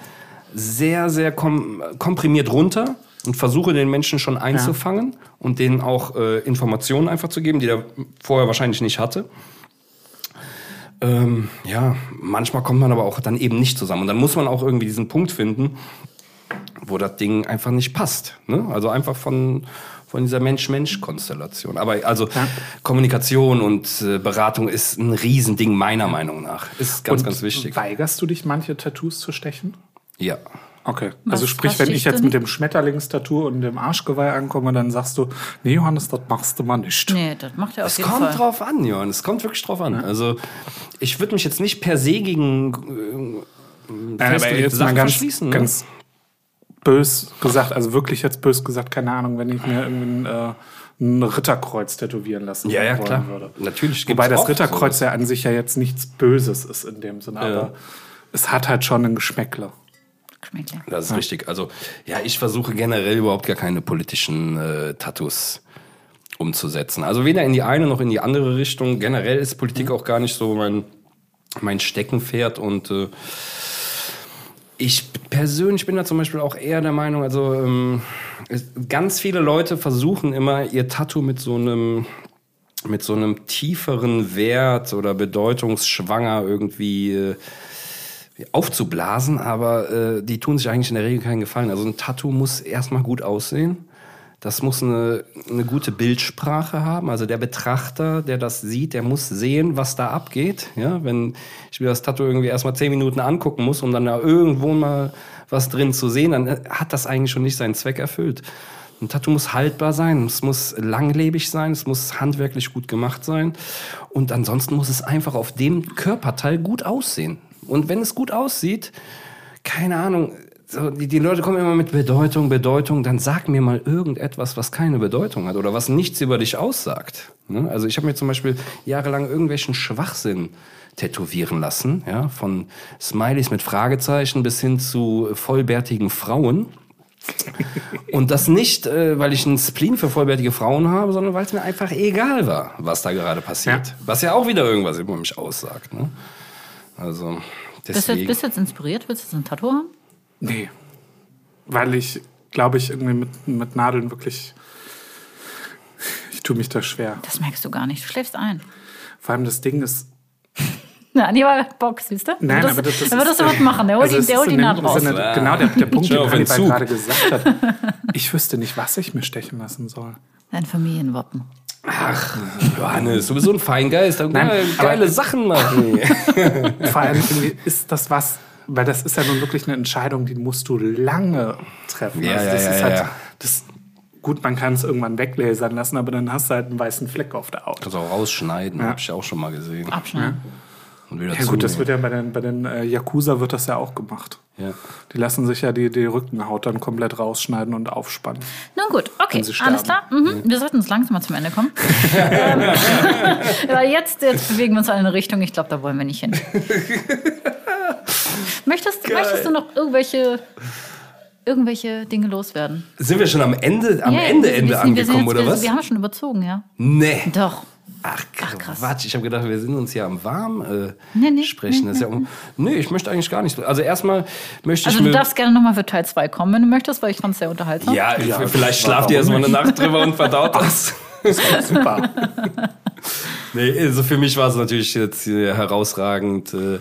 sehr, sehr kom komprimiert runter und versuche den Menschen schon einzufangen und denen auch äh, Informationen einfach zu geben, die er vorher wahrscheinlich nicht hatte. Ähm, ja, manchmal kommt man aber auch dann eben nicht zusammen. Und dann muss man auch irgendwie diesen Punkt finden, wo das Ding einfach nicht passt. Ne? Also einfach von, von dieser Mensch-Mensch-Konstellation. Aber also Kommunikation und äh, Beratung ist ein Riesending meiner Meinung nach. Ist ganz,
Und
ganz wichtig.
Weigerst du dich, manche Tattoos zu stechen?
Ja.
Okay.
Was-
also sprich, wenn ich jetzt mit dem Schmetterlingstattoo und dem Arschgeweih ankomme, dann sagst du, nee, Johannes, das machst du mal nicht.
Nee, das macht er auf
Es
jeden
kommt
Fall.
drauf an, Johann. Es kommt wirklich drauf an. Also ich würde mich jetzt nicht per se gegen äh,
Nein, aber jetzt mal
Sachen
ganz,
verschließen. ne?
ganz bös gesagt, also wirklich jetzt bös gesagt, keine Ahnung, wenn ich mir irgendwie ein, äh, ein Ritterkreuz tätowieren lassen
Ja, ja,
wollen
klar.
würde.
Natürlich
Wobei das Ritterkreuz ja an sich ja jetzt nichts Böses ist in dem Sinne, aber es hat halt schon ein Geschmäckle.
Geschmäckle.
Das ist richtig. Also, ja, ich versuche generell überhaupt gar keine politischen äh, Tattoos umzusetzen. Also weder in die eine noch in die andere Richtung. Generell ist Politik auch gar nicht so mein, mein Steckenpferd und äh, ich persönlich bin da zum Beispiel auch eher der Meinung, also ähm, ganz viele Leute versuchen immer ihr Tattoo mit so einem mit so einem tieferen Wert oder bedeutungsschwanger irgendwie äh, aufzublasen, aber äh, die tun sich eigentlich in der Regel keinen Gefallen. Also ein Tattoo muss erstmal gut aussehen. Das muss eine, eine gute Bildsprache haben. Also der Betrachter, der das sieht, der muss sehen, was da abgeht. Ja, wenn ich mir das Tattoo irgendwie erstmal zehn Minuten angucken muss, um dann da irgendwo mal was drin zu sehen, dann äh, hat das eigentlich schon nicht seinen Zweck erfüllt. Ein Tattoo muss haltbar sein, es muss langlebig sein, es muss handwerklich gut gemacht sein. Und ansonsten muss es einfach auf dem Körperteil gut aussehen. Und wenn es gut aussieht, keine Ahnung, so, die, die Leute kommen immer mit Bedeutung, Bedeutung, dann sag mir mal irgendetwas, was keine Bedeutung hat oder was nichts über dich aussagt. Ne? Also ich habe mir zum Beispiel jahrelang irgendwelchen Schwachsinn tätowieren lassen, ja, von Smileys mit Fragezeichen bis hin zu vollbärtigen Frauen. Und das nicht, äh, weil ich einen Spleen für vollbärtige Frauen habe, sondern weil es mir einfach egal war, was da gerade passiert.
Ja.
Was ja auch wieder irgendwas über mich aussagt. Ne? Also
Bist du
deswegen.
jetzt, bist du jetzt inspiriert? Willst du jetzt ein Tattoo haben?
Nee. Weil ich, glaube ich, irgendwie mit, mit Nadeln wirklich. Ich tue mich da schwer.
Das merkst du gar nicht. Du schläfst ein.
Vor allem das Ding ist.
Na, Hannibal Bock, siehst du?
Nein,
das,
aber das, das
Dann würdest du
ist,
was machen. Der holt
also ist
holt
in
ihn
dem
Naht raus.
Sinne- Genau, der, der Punkt,
Schau
den Hannibal gerade gesagt hat. Ich wüsste nicht, was ich mir stechen lassen soll.
Dein Familienwappen.
Ach, Johannes, du bist so ein Feingeist. Da
Nein,
geile Sachen machen.
Vor allem ist das was, weil das ist ja nun wirklich eine Entscheidung, die musst du lange treffen.
Ja,
also
ja,
das
ja,
ist
ja,
halt,
ja.
das, gut, man kann es irgendwann weglasern lassen, aber dann hast du halt einen weißen Fleck auf der Haut.
Kannst auch rausschneiden,
Ja.
hab ich auch schon mal gesehen.
Abschneiden.
Und wieder
Ja gut, das wird ja bei den, bei den äh, Yakuza wird das ja auch gemacht.
Ja.
Die lassen sich ja die, die Rückenhaut dann komplett rausschneiden und aufspannen.
Nun gut, okay, alles klar. Mhm. Wir sollten uns langsam mal zum Ende kommen. weil jetzt, jetzt bewegen wir uns in eine Richtung, ich glaube, da wollen wir nicht hin. möchtest, möchtest du noch irgendwelche, irgendwelche Dinge loswerden?
Sind wir schon am Ende, am
Ja,
Ende, Ende
sind
angekommen,
jetzt,
oder
wir,
was?
Wir haben schon überzogen, ja.
Nee.
Doch.
Ach,
Ach, krass.
Quatsch. Ich habe gedacht, wir sind uns hier am Warm äh,
Nee, nee,
sprechen. Das ist ja um, nee, ich möchte eigentlich gar nicht. Also erstmal möchte
Also
ich
du
mir...
darfst gerne nochmal für Teil 2 kommen, wenn du möchtest, weil ich fand es sehr unterhaltsam.
ja,
Ja,
vielleicht schlaft ihr erstmal eine? Nacht drüber und verdaut das.
Super.
Nee, also für mich war es natürlich jetzt herausragend, äh,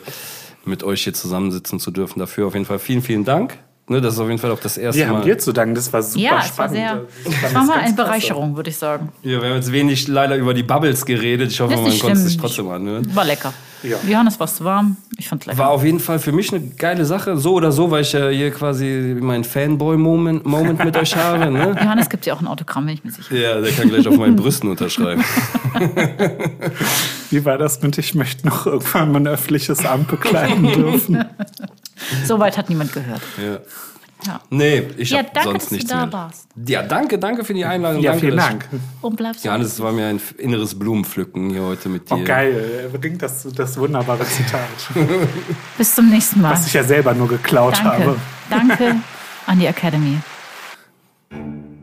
mit euch hier zusammensitzen zu dürfen. Dafür auf jeden Fall vielen, vielen Dank. Ne, das ist auf jeden Fall auch das erste
Wir
Mal.
haben dir zu danken, das war super
Ja, es war
spannend.
sehr,
fand
es war
das
mal eine. Bereicherung, würde ich sagen.
Ja, wir haben jetzt wenig leider über die Bubbles geredet. Ich hoffe,
Das
man
nicht
konnte es sich
schlimm.
trotzdem anhören.
War lecker.
Ja.
Johannes, war zu warm. Ich fand's lecker.
War auf jeden Fall für mich eine geile Sache. So oder so, weil ich ja hier quasi meinen Fanboy-Moment Moment mit euch habe. Ne?
Johannes gibt dir auch ein Autogramm, bin ich mir sicher.
Ja, der kann gleich auf meinen Brüsten unterschreiben.
Wie war das mit, ich möchte noch irgendwann mal ein öffentliches Amt bekleiden dürfen?
Soweit hat niemand gehört.
Ja.
Ja.
Nee, ich
Ja,
habe
danke,
sonst
dass du
nichts
da
mehr.
warst.
Ja, danke, danke für die Einladung.
Ja,
danke,
vielen Dank.
Und bleibst du.
Johannes, es war mir ein inneres Blumenpflücken hier heute mit dir.
Oh, geil. Er bringt das, das wunderbare Zitat,
Bis zum nächsten Mal.
was ich ja selber nur geklaut
Danke.
habe.
Danke an die Academy.